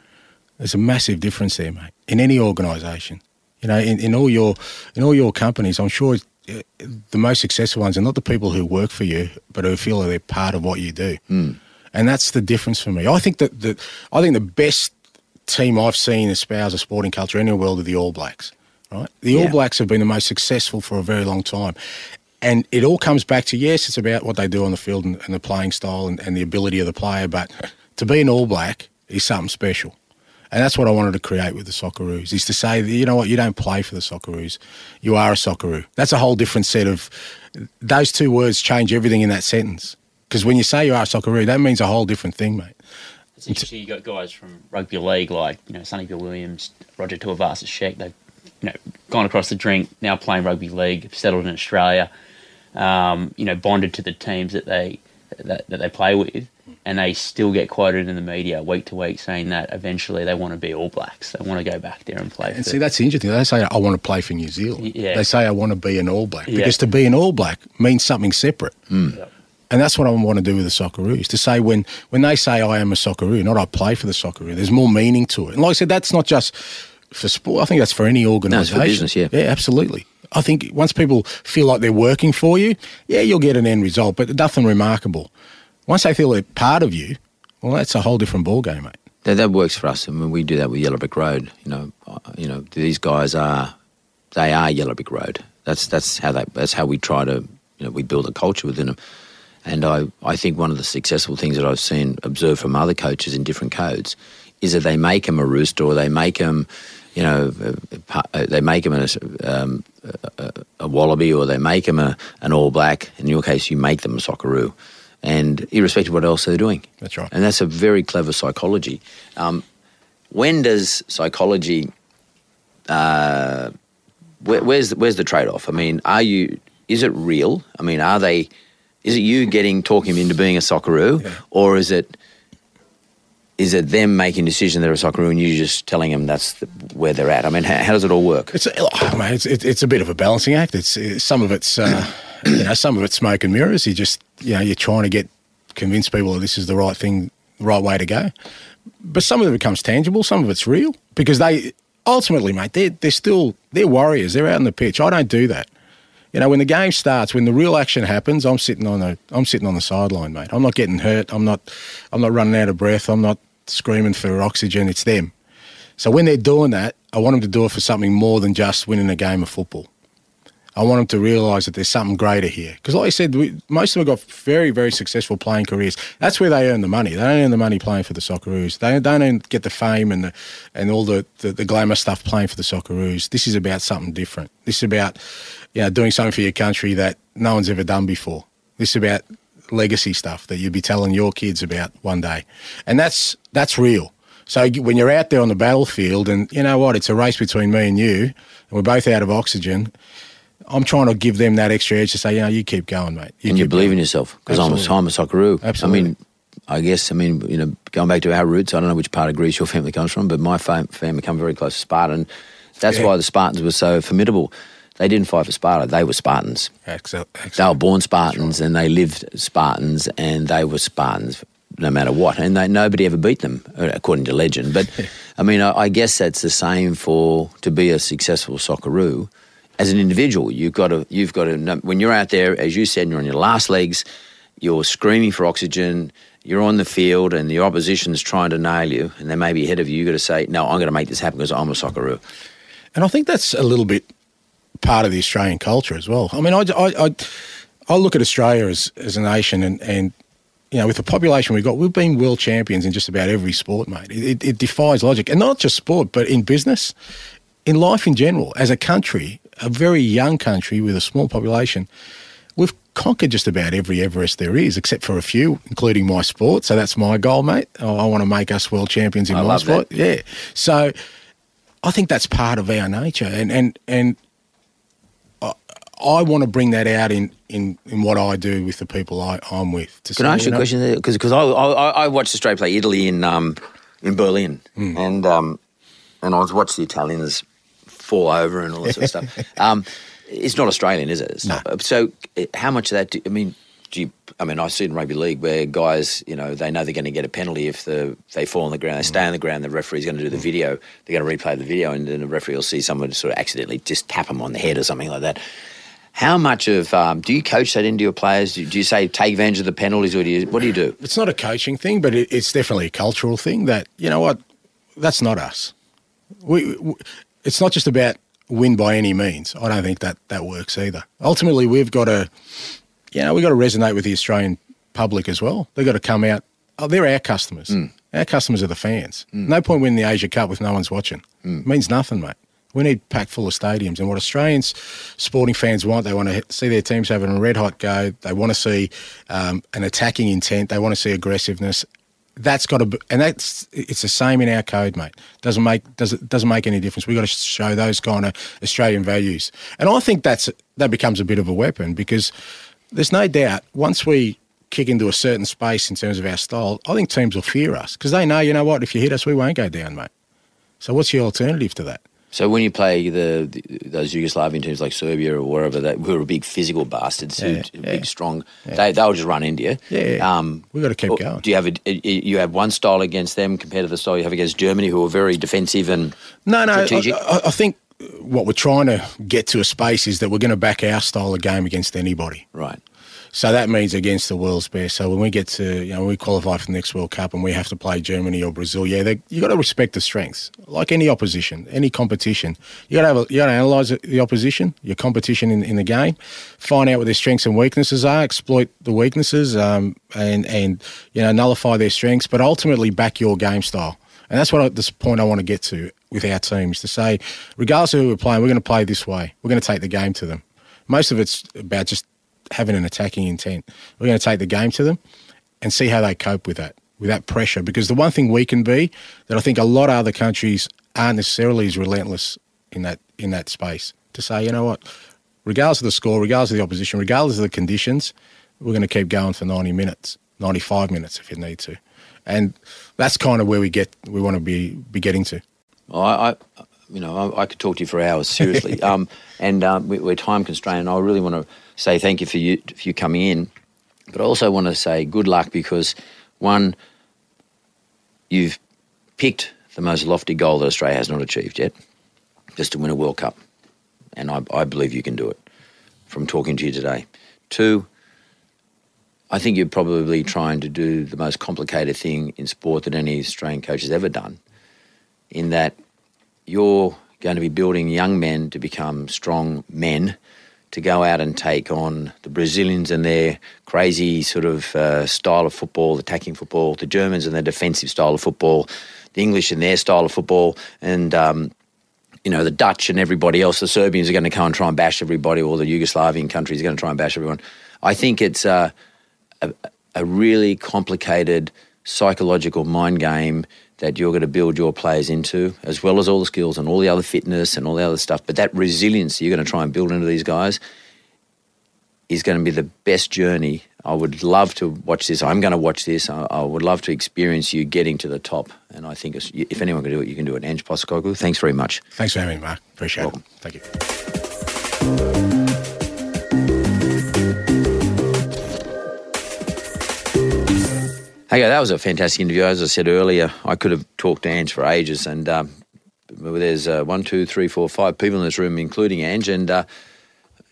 There's a massive difference there, mate. In any organisation, you know, in, in all your in all your companies, I'm sure the most successful ones are not the people who work for you, but who feel that they're part of what you do. Hmm. And that's the difference for me. I think that the I think the best team I've seen espouse a sporting culture in the world are the All Blacks. Right, the All Blacks have been the most successful for a very long time, and it all comes back to yes, it's about what they do on the field and, and the playing style and, and the ability of the player, but to be an All Black is something special. And that's what I wanted to create with the Socceroos, is to say, you know what, you don't play for the Socceroos. You are a Socceroo. That's a whole different set of, those two words change everything in that sentence. Because when you say you are a Socceroo, that means a whole different thing, mate. It's interesting. You got guys from rugby league like you know Sonny Bill Williams, Roger Tuivasa Sheck. They've you know gone across the drink, now playing rugby league, settled in Australia. Um, you know, bonded to the teams that they that, that they play with, and they still get quoted in the media week to week saying that eventually they want to be All Blacks. They want to go back there and play. And for, see, that's interesting. They say, I want to play for New Zealand. Yeah. They say, I want to be an All Black. Yeah. Because to be an All Black means something separate. Mm. And that's what I want to do with the Socceroos. To say when, when they say I am a Socceroo, not I play for the Socceroo, there's more meaning to it. And like I said, that's not just for sport. I think that's for any organisation. business, yeah. Yeah, absolutely. I think once people feel like they're working for you, yeah, you'll get an end result, but nothing remarkable. Once they feel they're part of you, well, that's a whole different ballgame, mate. That, that works for us. I mean, we do that with Yellow Brick Road. You know, uh, you know, these guys are they are Yellow Brick Road. That's that's how they that's how we try to you know we build a culture within them. And I, I think one of the successful things that I've seen observed from other coaches in different codes is that they make them a rooster or they make them, you know, a- they make them a, um, a, a wallaby or they make them a, an all black. In your case, you make them a socceroo. And irrespective of what else they're doing. That's right. And that's a very clever psychology. Um, when does psychology? Uh, where, where's the, where's the trade off? I mean, are you? Is it real? I mean, are they? Is it you getting talking him into being a Socceroo, or is it? is it them making decisions they're a Socceroo and you just telling them that's the, where they're at? I mean, how, how does it all work? It's a, oh, mate, it's, it, it's a bit of a balancing act. It's, it's some of it's uh, you know some of it's smoke and mirrors. You just you know you're trying to get convince people that this is the right thing, right way to go. But some of it becomes tangible. Some of it's real because they ultimately, mate, they're they're still they're warriors. They're out on the pitch. I don't do that. You know, when the game starts, when the real action happens, I'm sitting on the I'm sitting on the sideline, mate. I'm not getting hurt. I'm not I'm not running out of breath. I'm not screaming for oxygen. It's them. So when they're doing that, I want them to do it for something more than just winning a game of football. I want them to realise that there's something greater here. Because, like I said, we, most of them got very, very successful playing careers. That's where they earn the money. They don't earn the money playing for the Socceroos. They don't earn, get the fame and the and all the, the, the glamour stuff playing for the Socceroos. This is about something different. This is about you know, doing something for your country that no one's ever done before. This is about legacy stuff that you'll be telling your kids about one day, and that's that's real. So when you're out there on the battlefield, and you know what, it's a race between me and you, and we're both out of oxygen. I'm trying to give them that extra edge to say, you know, you keep going, mate. You and you believe in yourself because I'm. I'm a Socceroo. Absolutely. I mean, I guess, I mean, you know, going back to our roots, I don't know which part of Greece your family comes from, but my fam- family come very close to Sparta. And that's Yeah. why the Spartans were so formidable. They didn't fight for Sparta, they were Spartans. Excellent. They were born Spartans and they lived Spartans and they were Spartans no matter what. And they, nobody ever beat them, uh, according to legend. But I mean, I, I guess that's the same for to be a successful Socceroo. As an individual, you've got to, you've got to, when you're out there, as you said, you're on your last legs, you're screaming for oxygen, you're on the field and the opposition's trying to nail you and they may be ahead of you, you've got to say, no, I'm going to make this happen because I'm a Socceroo. And I think that's a little bit part of the Australian culture as well. I mean, I, I, I, I look at Australia as, as a nation and, and, you know, with the population we've got, we've been world champions in just about every sport, mate. It, it, it defies logic. And not just sport, but in business, in life in general. As a country, a very young country with a small population, we've conquered just about every Everest there is, except for a few, including my sport. So that's my goal, mate. I, I want to make us world champions in I my sport. that. Yeah. So I think that's part of our nature, and and and I, I want to bring that out in, in, in what I do with the people I, I'm with. To Can say, I ask you a know, question? Because I, I I watched Australia play Italy in um in Berlin, Hmm. and um and I was watching the Italians fall over and all that sort of stuff. Um, it's not Australian, is it? It's not. So uh, how much of that? Do, I mean, do you? I mean, I see in rugby league where guys, you know, they know they're going to get a penalty if the they fall on the ground, they stay on the ground. The referee's going to do the video. They're going to replay the video, and then the referee will see someone sort of accidentally just tap them on the head or something like that. How much of um, do you coach that into your players? Do, do you say take advantage of the penalties, or do you what do you do? It's not a coaching thing, but it, it's definitely a cultural thing. That you know what, that's not us. We, we it's not just about win by any means. I don't think that that works either. Ultimately, we've got to, you know, we've got to resonate with the Australian public as well. They've got to come out. Oh, they're our customers. Mm. Our customers are the fans. Mm. No point winning the Asia Cup if no one's watching. Mm. It means nothing, mate. We need packed full of stadiums. And what Australians sporting fans want, they want to see their teams having a red hot go. They want to see um, an attacking intent. They want to see aggressiveness. That's got to, be, and that's it's the same in our code, mate. Doesn't make does it doesn't make any difference. We've got to show those kind of Australian values, and I think that's that becomes a bit of a weapon because there's no doubt once we kick into a certain space in terms of our style, I think teams will fear us because they know, you know what, if you hit us, we won't go down, mate. So what's your alternative to that? So when you play the, the those Yugoslavian teams like Serbia or wherever that who are big physical bastards, who Yeah, big yeah. strong, they they'll just run into you. Yeah, Um, we got to keep going. Do you have a you have one style against them compared to the style you have against Germany, who are very defensive and No, no. Strategic? I, I think what we're trying to get to a space is that we're going to back our style of game against anybody. right. So that means against the world's best. So when we get to, you know, we qualify for the next World Cup and we have to play Germany or Brazil, yeah, they, you got to respect the strengths. Like any opposition, any competition, you got to have, got to analyze the opposition, your competition in, in the game, find out what their strengths and weaknesses are, exploit the weaknesses, um, and and you know nullify their strengths, but ultimately back your game style. And that's what I, this point I want to get to with our teams to say, regardless of who we're playing, we're going to play this way. We're going to take the game to them. Most of it's about just having an attacking intent. We're going to take the game to them and see how they cope with that, with that pressure. Because the one thing we can be that I think a lot of other countries aren't necessarily as relentless in that in that space to say, you know what, regardless of the score, regardless of the opposition, regardless of the conditions, we're going to keep going for 90 minutes. 95 minutes if you need to. And that's kind of where we get, we want to be, be getting to. Well, I, I you know, I, I, could talk to you for hours, seriously. um, and um, we, are time constrained. And I really want to say thank you for you for you coming in, but I also want to say good luck because one, you've picked the most lofty goal that Australia has not achieved yet, just to win a World Cup, and I, I believe you can do it. From talking to you today, two. I think you're probably trying to do the most complicated thing in sport that any Australian coach has ever done, in that you're going to be building young men to become strong men to go out and take on the Brazilians and their crazy sort of uh, style of football, attacking football, the Germans and their defensive style of football, the English and their style of football, and um, you know the Dutch and everybody else. The Serbians are going to come and try and bash everybody, or the Yugoslavian countries are going to try and bash everyone. I think it's a, a really complicated psychological mind game that you're going to build your players into, as well as all the skills and all the other fitness and all the other stuff. But that resilience you're going to try and build into these guys is going to be the best journey. I would love to watch this. I'm going to watch this. I, I would love to experience you getting to the top. And I think if anyone can do it, you can do it. Ange Postecoglou, thanks very much. Thanks for having me, Mark. Appreciate Welcome. it. Thank you. Hey, that was a fantastic interview. As I said earlier, I could have talked to Ange for ages, and um, there's uh, one, two, three, four, five people in this room, including Ange, and uh,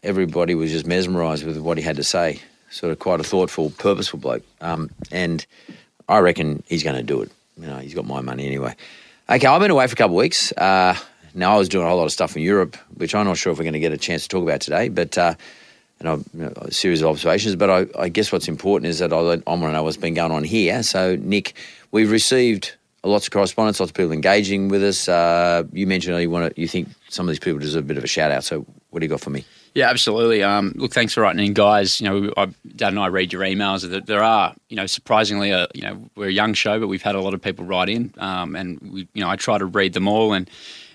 everybody was just mesmerised with what he had to say. Sort of quite a thoughtful, purposeful bloke, um, and I reckon he's going to do it. You know, he's got my money anyway. Okay, I've been away for a couple of weeks. Uh, now I was doing a whole lot of stuff in Europe, which I'm not sure if we're going to get a chance to talk about today, but uh, and I've, you know, a series of observations. But I, I guess what's important is that I, I want to know what's been going on here. So, Nick, we've received lots of correspondence, lots of people engaging with us. Uh, you mentioned you want to, you think some of these people deserve a bit of a shout out. So, what do you got for me? Yeah, absolutely. Um, look, thanks for writing in, guys. You know, I, Dad and I read your emails. There are, you know, surprisingly, a, uh, you know, we're a young show, but we've had a lot of people write in, um, and we, you know, I try to read them all and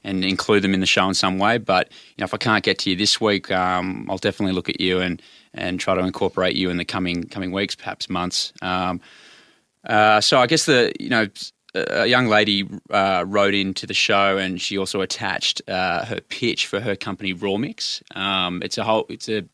and include them in the show in some way. But you know, if I can't get to you this week, um, I'll definitely look at you and and try to incorporate you in the coming coming weeks, perhaps months. Um, uh, so I guess the you know a young lady uh, wrote into the show, and she also attached uh, her pitch for her company Raw Mix. Um, it's a whole it's a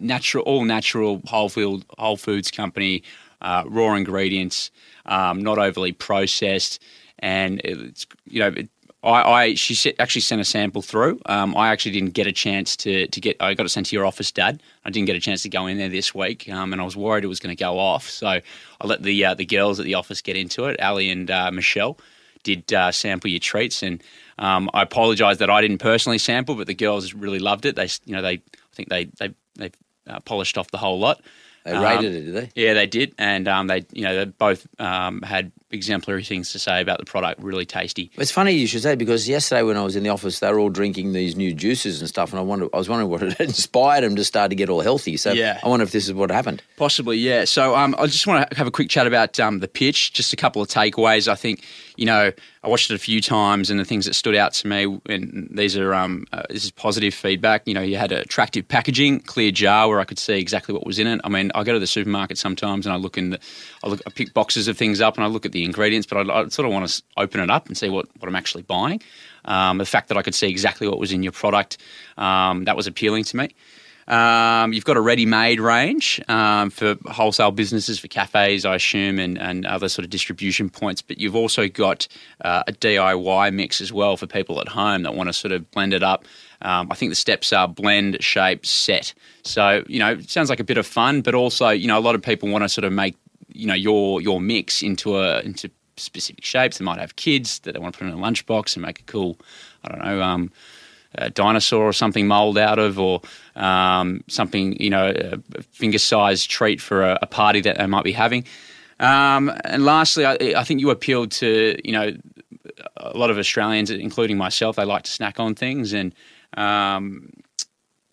natural all natural whole field whole foods company, uh, raw ingredients, um, not overly processed, and it's you know it, I, I she actually sent a sample through. Um, I actually didn't get a chance to to get. I got it sent to your office, Dad. I didn't get a chance to go in there this week, um, and I was worried it was going to go off. So I let the uh, the girls at the office get into it. Ali and uh, Michelle did uh, sample your treats, and um, I apologise that I didn't personally sample, but the girls really loved it. They, you know, they I think they they they uh, polished off the whole lot. They rated it, did they? Yeah, they did, and um, they you know they both um, had exemplary things to say about the product. Really tasty. It's funny you should say because yesterday when I was in the office, they were all drinking these new juices and stuff, and I wondered, I was wondering what had inspired them to start to get all healthy. So yeah. I wonder if this is what happened. Possibly, yeah. So um, I just want to have a quick chat about um, the pitch. Just a couple of takeaways. I think you know I watched it a few times, and the things that stood out to me, and these are um, uh, this is positive feedback. You know, you had attractive packaging, clear jar where I could see exactly what was in it. I mean, I go to the supermarket sometimes, and I look in the, I look, I pick boxes of things up, and I look at the ingredients, but I, I sort of want to open it up and see what, what I'm actually buying. Um, the fact that I could see exactly what was in your product, um, that was appealing to me. Um, you've got a ready-made range um, for wholesale businesses, for cafes, I assume, and, and other sort of distribution points. But you've also got uh, a DIY mix as well for people at home that want to sort of blend it up. Um, I think the steps are blend, shape, set. So you know, it sounds like a bit of fun, but also you know, a lot of people want to sort of make you know your your mix into a into specific shapes. They might have kids that they want to put in a lunchbox and make a cool, I don't know, um, dinosaur or something mold out of, or um, something, you know, a finger sized treat for a, a, party that they might be having. Um, and lastly, I, I, think you appealed to, you know, a lot of Australians, including myself, they like to snack on things and um,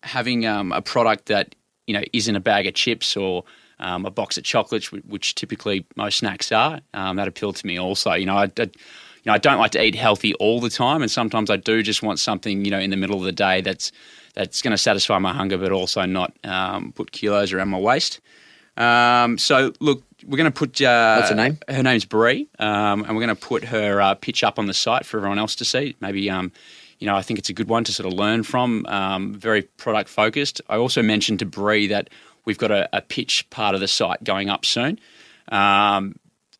having um, a product that, you know, isn't a bag of chips or um, a box of chocolates, which typically most snacks are. Um, that appealed to me also. You know, I, I, you know, I don't like to eat healthy all the time, and sometimes I do just want something, you know, in the middle of the day that's that's going to satisfy my hunger, but also not um, put kilos around my waist. Um, so, look, we're going to put. Uh, What's her name? Her name's Bree, um, and we're going to put her uh, pitch up on the site for everyone else to see. Maybe, um, you know, I think it's a good one to sort of learn from. Um, very product focused. I also mentioned to Bree that we've got a, a pitch part of the site going up soon. Um,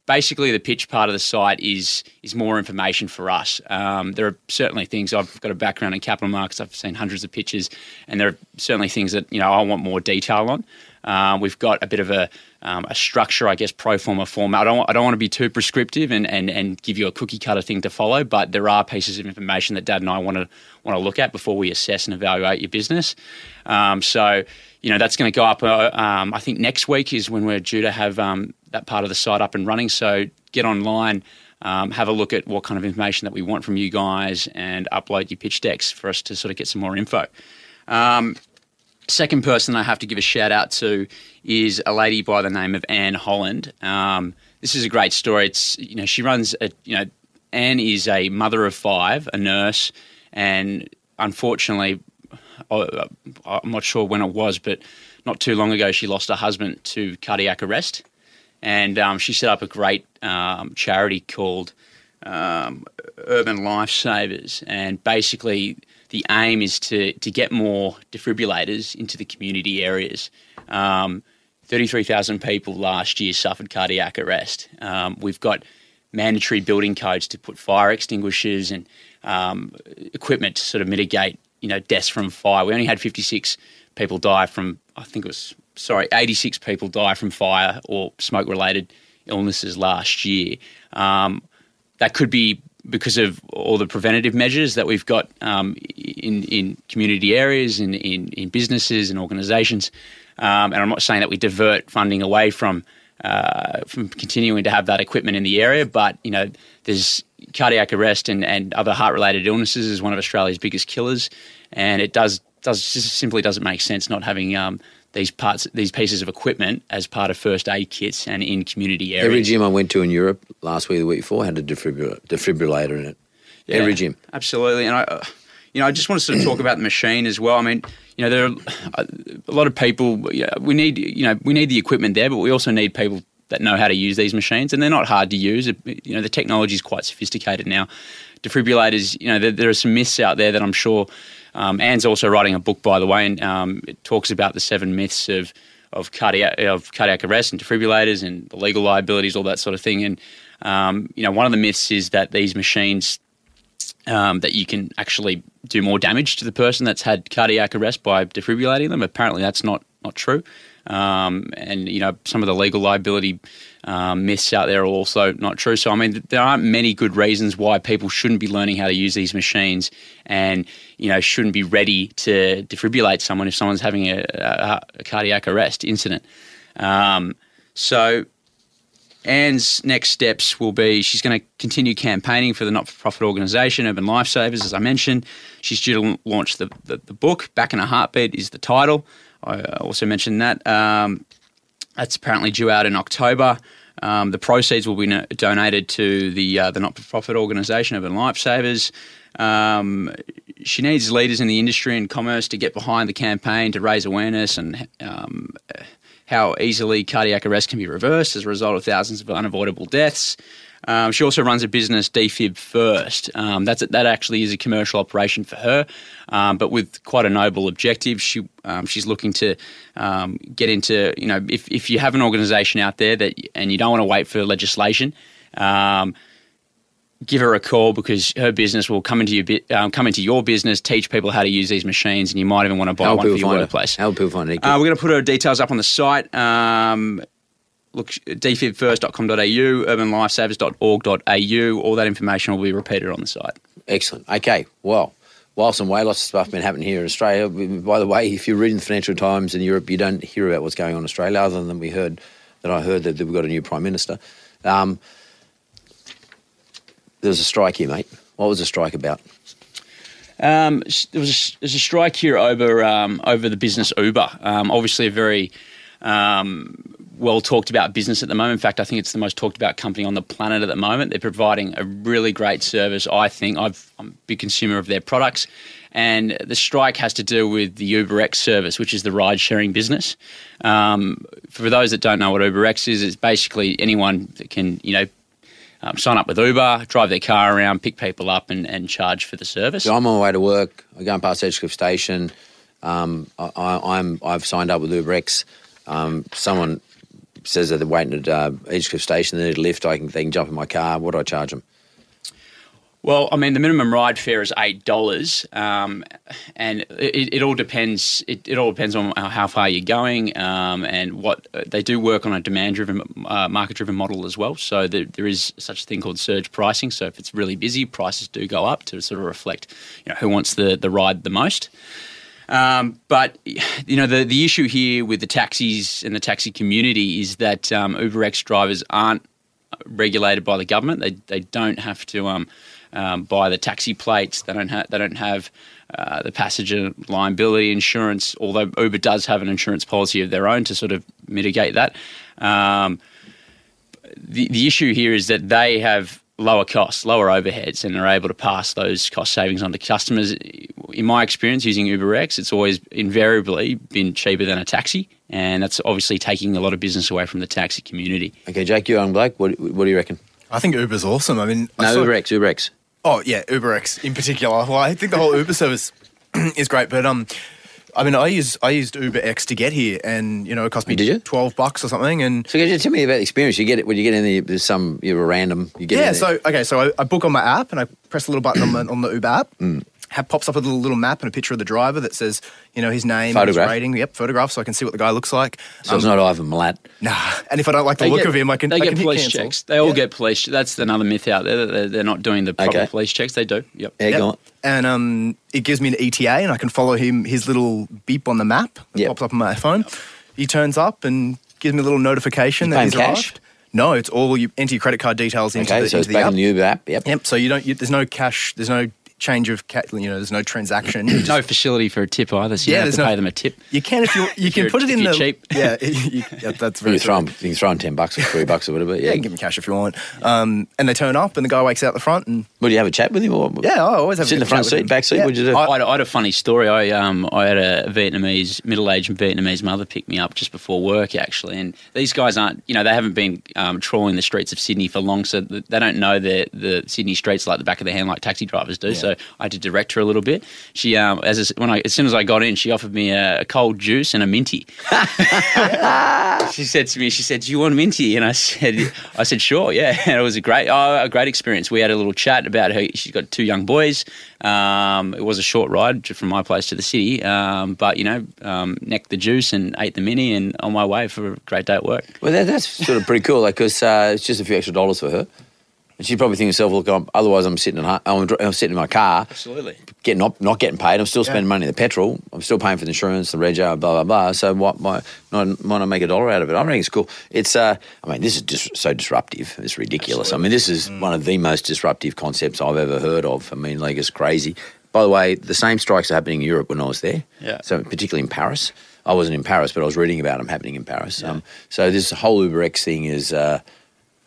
basically the pitch part of the site is is more information for us. Um, there are certainly things I've got a background in capital markets. I've seen hundreds of pitches, and there are certainly things that you know I want more detail on. Um, we've got a bit of a, um, a structure, I guess, pro forma format. I don't, I don't want to be too prescriptive and, and, and give you a cookie cutter thing to follow, but there are pieces of information that Dad and I want to want to look at before we assess and evaluate your business. Um, so, you know, that's going to go up. Uh, um, I think next week is when we're due to have um, that part of the site up and running. So get online. Um, have a look at what kind of information that we want from you guys and upload your pitch decks for us to sort of get some more info. Um, second person I have to give a shout out to is a lady by the name of Anne Holland. Um, this is a great story. It's you know she runs a you know Anne is a mother of five, a nurse, and unfortunately, I'm not sure when it was, but not too long ago she lost her husband to cardiac arrest, and um, she set up a great um, charity called um, Urban Lifesavers, and basically the aim is to to get more defibrillators into the community areas. Um, 33,000 people last year suffered cardiac arrest. Um, we've got mandatory building codes to put fire extinguishers and um, equipment to sort of mitigate, you know, deaths from fire. We only had 56 people die from, I think it was, sorry, 86 people die from fire or smoke-related illnesses last year. Um, that could be because of all the preventative measures that we've got um, in in community areas, in in, in businesses and organisations. Um, and I'm not saying that we divert funding away from uh, from continuing to have that equipment in the area, but you know, there's cardiac arrest and, and other heart related illnesses is one of Australia's biggest killers, and it does does simply doesn't make sense not having um, these parts, these pieces of equipment as part of first aid kits and in community areas. Every gym I went to in Europe last week, the week before, had a defibrillator, defibrillator in it. Yeah, Every gym. absolutely. And I, uh, you know, I just want to sort of talk about the machine as well. I mean, you know, there are uh, a lot of people. You know, we need, you know, we need the equipment there, but we also need people that know how to use these machines, and they're not hard to use. You know, the technology is quite sophisticated now. Defibrillators, you know, there, there are some myths out there that I'm sure. Um, Anne's also writing a book, by the way, and um, it talks about the seven myths of of cardiac of cardiac arrest and defibrillators and the legal liabilities, all that sort of thing. And um, you know, one of the myths is that these machines um, that you can actually do more damage to the person that's had cardiac arrest by defibrillating them. Apparently, that's not not true. Um, and you know, some of the legal liability um, myths out there are also not true. So, I mean, there aren't many good reasons why people shouldn't be learning how to use these machines, and you know, shouldn't be ready to defibrillate someone if someone's having a, a, a cardiac arrest incident. Um, so, Anne's next steps will be she's going to continue campaigning for the not for profit organisation, Urban Lifesavers, as I mentioned. She's due to launch the, the, the book, Back in a Heartbeat is the title. I uh, also mentioned that. Um, that's apparently due out in October. Um, the proceeds will be no- donated to the uh, the not for profit organisation, Urban Lifesavers. Um, she needs leaders in the industry and commerce to get behind the campaign to raise awareness and um, how easily cardiac arrest can be reversed as a result of thousands of unavoidable deaths. Um, she also runs a business, Defib First. Um, that's that actually is a commercial operation for her, um, but with quite a noble objective. She um, she's looking to um, get into you know if if you have an organisation out there that and you don't want to wait for legislation. Um, Give her a call because her business will come into your um, come into your business, teach people how to use these machines, and you might even want to buy How one for your find workplace. How people find it? Uh, we're going to put her details up on the site. Look, defibfirst.com.au, urbanlifesavers.org.au. All that information will be repeated on the site. Excellent. Okay. Well, while some way lots of stuff been happening here in Australia. By the way, if you're reading the Financial Times in Europe, you don't hear about what's going on in Australia, other than we heard that I heard that we've got a new prime minister. Um, there was a strike here, mate. What was the strike about? Um, there was a, there's a strike here over um, over the business Uber. Um, obviously, a very um, well talked about business at the moment. In fact, I think it's the most talked about company on the planet at the moment. They're providing a really great service. I think I've, I'm a big consumer of their products. And the strike has to do with the UberX service, which is the ride sharing business. Um, for those that don't know what UberX is, it's basically anyone that can, you know, um, sign up with Uber, drive their car around, pick people up, and, and charge for the service. So I'm on my way to work. I'm going past Edgecliff Station. Um, I, I'm I've signed up with UberX. Um, someone says that they're waiting at uh, Edgecliff Station. They need a lift. I can they can jump in my car. What do I charge them? Well, I mean, the minimum ride fare is eight dollars, um, and it, it, all depends. It, it, all depends on how far you're going, um, and what they do work on a demand-driven, uh, market-driven model as well. So there, there is such a thing called surge pricing. So if it's really busy, prices do go up to sort of reflect, you know, who wants the the ride the most. Um, but you know the the issue here with the taxis and the taxi community is that um, UberX drivers aren't regulated by the government. They they don't have to um, um, buy the taxi plates. They don't have they don't have uh, the passenger liability insurance. Although Uber does have an insurance policy of their own to sort of mitigate that. Um, the the issue here is that they have lower costs, lower overheads, and are able to pass those cost savings on to customers. In my experience using UberX, it's always invariably been cheaper than a taxi, and that's obviously taking a lot of business away from the taxi community. Okay, Jake, you're on Blake. What, what do you reckon? I think Uber's awesome. I mean, I No, saw- UberX, UberX. Oh yeah, UberX in particular. Well, I think the whole Uber service is great, but um, I mean, I used I used UberX to get here, and you know, it cost me Did you? twelve bucks or something, and So, can you tell me about the experience? You get it when you get in there. There's some you're a random. You get yeah. So okay, so I, I book on my app, and I press a little button on the, on the Uber app. Mm. Have, pops up a little, little map and a picture of the driver that says, you know, his name, Photograph. his rating. Yep, photograph, so I can see what the guy looks like. so it's not Ivan Milat. Nah, and if I don't like the look get, of him, I can they I get can police checks. They all Yeah. get police. Checks. That's another myth out there that they're, they're not doing the proper Okay. police checks. They do. Yep. Yeah, Yep. And um, it gives me an ETA, and I can follow him his little beep on the map that Yep. pops up on my phone. He turns up and gives me a little notification You that he's cash? arrived. No, it's all you enter your credit card details into Okay, the, so into it's the back app. in the Uber app. Yep. Yep. So you don't. You, there's no cash. There's no change of ca You know, there's no transaction. Just- No facility for a tip either, so you Yeah, have there's to no- pay them a tip. You can if you you If can put it in the cheap. Yeah, you, yeah, that's very You can throw true. 'em- you can throw 'em ten bucks or three bucks or whatever. Yeah, Yeah. you can give them cash if you want. Um, and they turn up, and the guy wakes out the front, and Would you have a chat with him or? yeah, I always have a in the front chat with seat, him. back seat. Yeah. What'd you do? I, I, had a, I had a funny story. I um I had a Vietnamese middle-aged Vietnamese mother pick me up just before work actually, and these guys aren't you know they haven't been um, trawling the streets of Sydney for long, so they don't know the the Sydney streets like the back of their hand like taxi drivers do. So I had to direct her a little bit. She um as I, when I as soon as I got in, she offered me a, a cold juice and a minty. she said to me, she said, "Do you want a minty?" And I said, "I said sure, yeah." And it was a great, oh, a great experience. We had a little chat about her. She's got two young boys. Um, it was a short ride from my place to the city, um, but you know, um, necked the juice and ate the mini, and on my way for a great day at work. Well, that, that's sort of pretty cool, like because uh, it's just a few extra dollars for her, and she'd probably think to herself, "Look, I'm, otherwise I'm sitting home, I'm, I'm sitting in my car, Absolutely. getting not, not getting paid. I'm still spending money on the petrol. I'm still paying for the insurance, the rego, blah blah blah. So what? Why not, why not make a dollar out of it? I think it's cool. It's uh, I mean, this is just so disruptive. It's ridiculous. I mean, this is one of the most disruptive concepts I've ever heard of. I mean, like it's crazy. By the way, the same strikes are happening in Europe when I was there. Yeah. So particularly in Paris. I wasn't in Paris, but I was reading about them happening in Paris. Um, so this whole UberX thing is uh,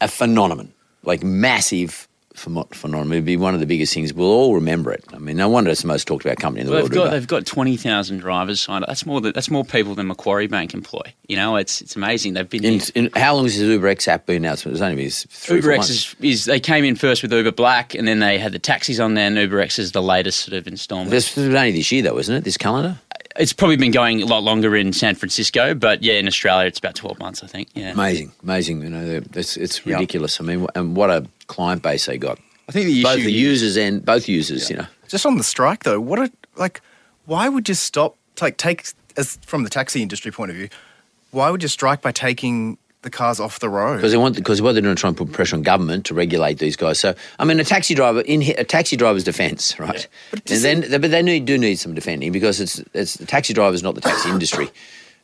a phenomenon, like massive phenom- phenomenon. It'd be one of the biggest things. We'll all remember it. I mean, no wonder it's the most talked about company in the Well, world. they've got they've got twenty thousand drivers signed up. That's more than, that's more people than Macquarie Bank employ. You know, it's it's amazing. They've been In, in, how long has the UberX app been out? It's only been three, UberX is, is they came in first with Uber Black, and then they had the taxis on there. And UberX is the latest sort of instalment. This was only this year, though, isn't it? This calendar. It's probably been going a lot longer in San Francisco, but yeah, in Australia it's about twelve months, I think. Yeah, Amazing, amazing. You know, it's it's Yeah. ridiculous. I mean, and what a client base they got. I think the Both the here- users and both users. You know. Just on the strike though, what a, like why would you stop like take as from the taxi industry point of view, why would you strike by taking the cars off the road? Because they want, because what they're doing, is trying to put pressure on government to regulate these guys. So, I mean, a taxi driver in a taxi driver's defence, right? But and then, but they need, do need some defending because it's it's the taxi driver's not the taxi industry.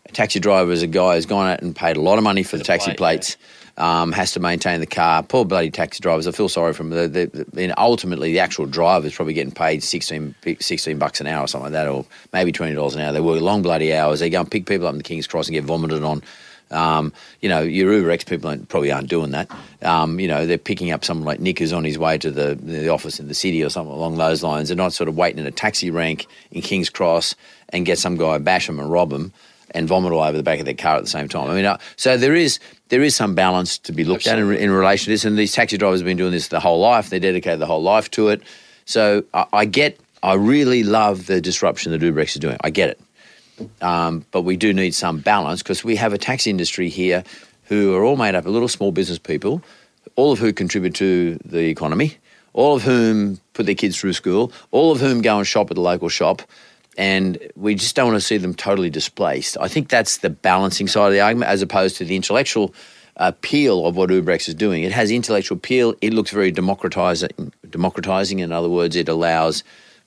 A taxi driver is a guy who's gone out and paid a lot of money for the, taxi plate, plates. Um, has to maintain the car. Poor bloody taxi drivers. I feel sorry for them. They, they, they- and ultimately, the actual driver is probably getting paid 16, 16 bucks an hour or something like that, or maybe twenty dollars an hour. They work long bloody hours. They go and pick people up in the King's Cross and get vomited on Um, you know, your Uber X people aren't- probably aren't doing that. Um, you know, they're picking up someone like Nick who's on his way to the, the office in the city or something along those lines. They're not sort of waiting in a taxi rank in King's Cross and get some guy bash him and rob him and vomit all over the back of their car at the same time. I mean, uh, so there is there is some balance to be looked at in, in relation to this. And these taxi drivers have been doing this their whole life. They dedicated their whole life to it. So I, I get, I really love the disruption that UberX is doing. I get it. Um, but we do need some balance because we have a tax industry here who are all made up of little small business people, all of who contribute to the economy, all of whom put their kids through school, all of whom go and shop at the local shop. And we just don't want to see them totally displaced. I think that's the balancing side of the argument as opposed to the intellectual appeal of what UberX is doing. It has intellectual appeal. It looks very democratizing. Democratizing, in other words, it allows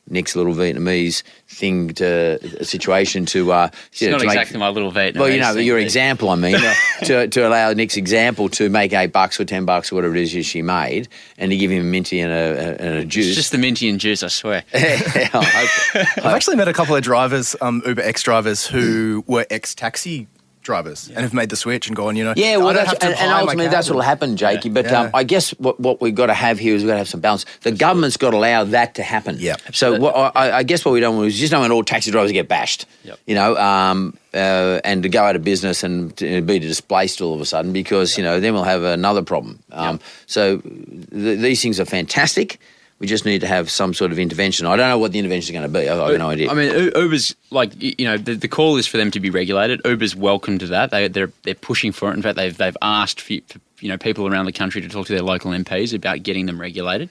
Nick's little Vietnamese thing to a situation to. Uh, It's you know, not to make- exactly my little Vietnamese. well, you know, thing, your but- example, I mean, to, to allow Nick's example to make eight bucks or ten bucks or whatever it is she made, and to give him a minty and a, and a juice. It's just the minty and juice, I swear. I hope- I've actually met a couple of drivers, um, Uber X drivers, who were ex taxi drivers and have made the switch and gone, you know, Yeah, I well, that's, and, and ultimately that's what'll happen, Jakey. But Yeah. um, I guess what, what we've got to have here is we've got to have some balance. The government's got to allow that to happen. Yeah, So what, I, I guess what we don't want is just don't want all taxi drivers to get bashed. Yep. You know, um, uh, and to go out of business and to be displaced all of a sudden because you know then we'll have another problem. Um, So th- these things are fantastic. We just need to have some sort of intervention. I don't know what the intervention is going to be. I've got no idea. I mean, Uber's like you know the, the call is for them to be regulated. Uber's welcome to that. They they're they're pushing for it. In fact, they've they've asked for, for you know people around the country to talk to their local MPs about getting them regulated.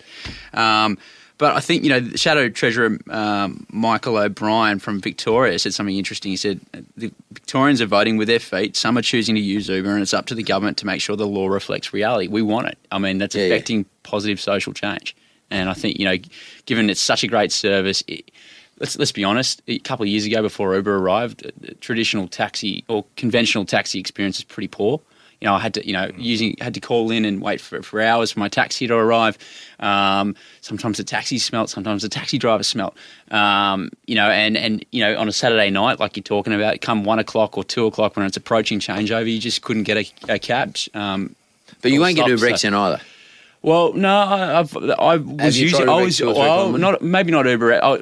Um, but I think you know Shadow Treasurer um, Michael O'Brien from Victoria said something interesting. He said the Victorians are voting with their feet. Some are choosing to use Uber, and it's up to the government to make sure the law reflects reality. We want it. I mean, that's Yeah, yeah. affecting positive social change. And I think you know, given it's such a great service, it, let's let's be honest. A couple of years ago, before Uber arrived, traditional taxi or conventional taxi experience is pretty poor. You know, I had to you know using had to call in and wait for, for hours for my taxi to arrive. Um, sometimes the taxi smelt, sometimes the taxi driver smelt. Um, you know, and and you know on a Saturday night, like you're talking about, come one o'clock or two o'clock when it's approaching changeover, you just couldn't get a, a cab. Um, but you won't get stop, Uber X so- in either. Well, no, I, I've I was using I was two or three well, not maybe not Uber. I,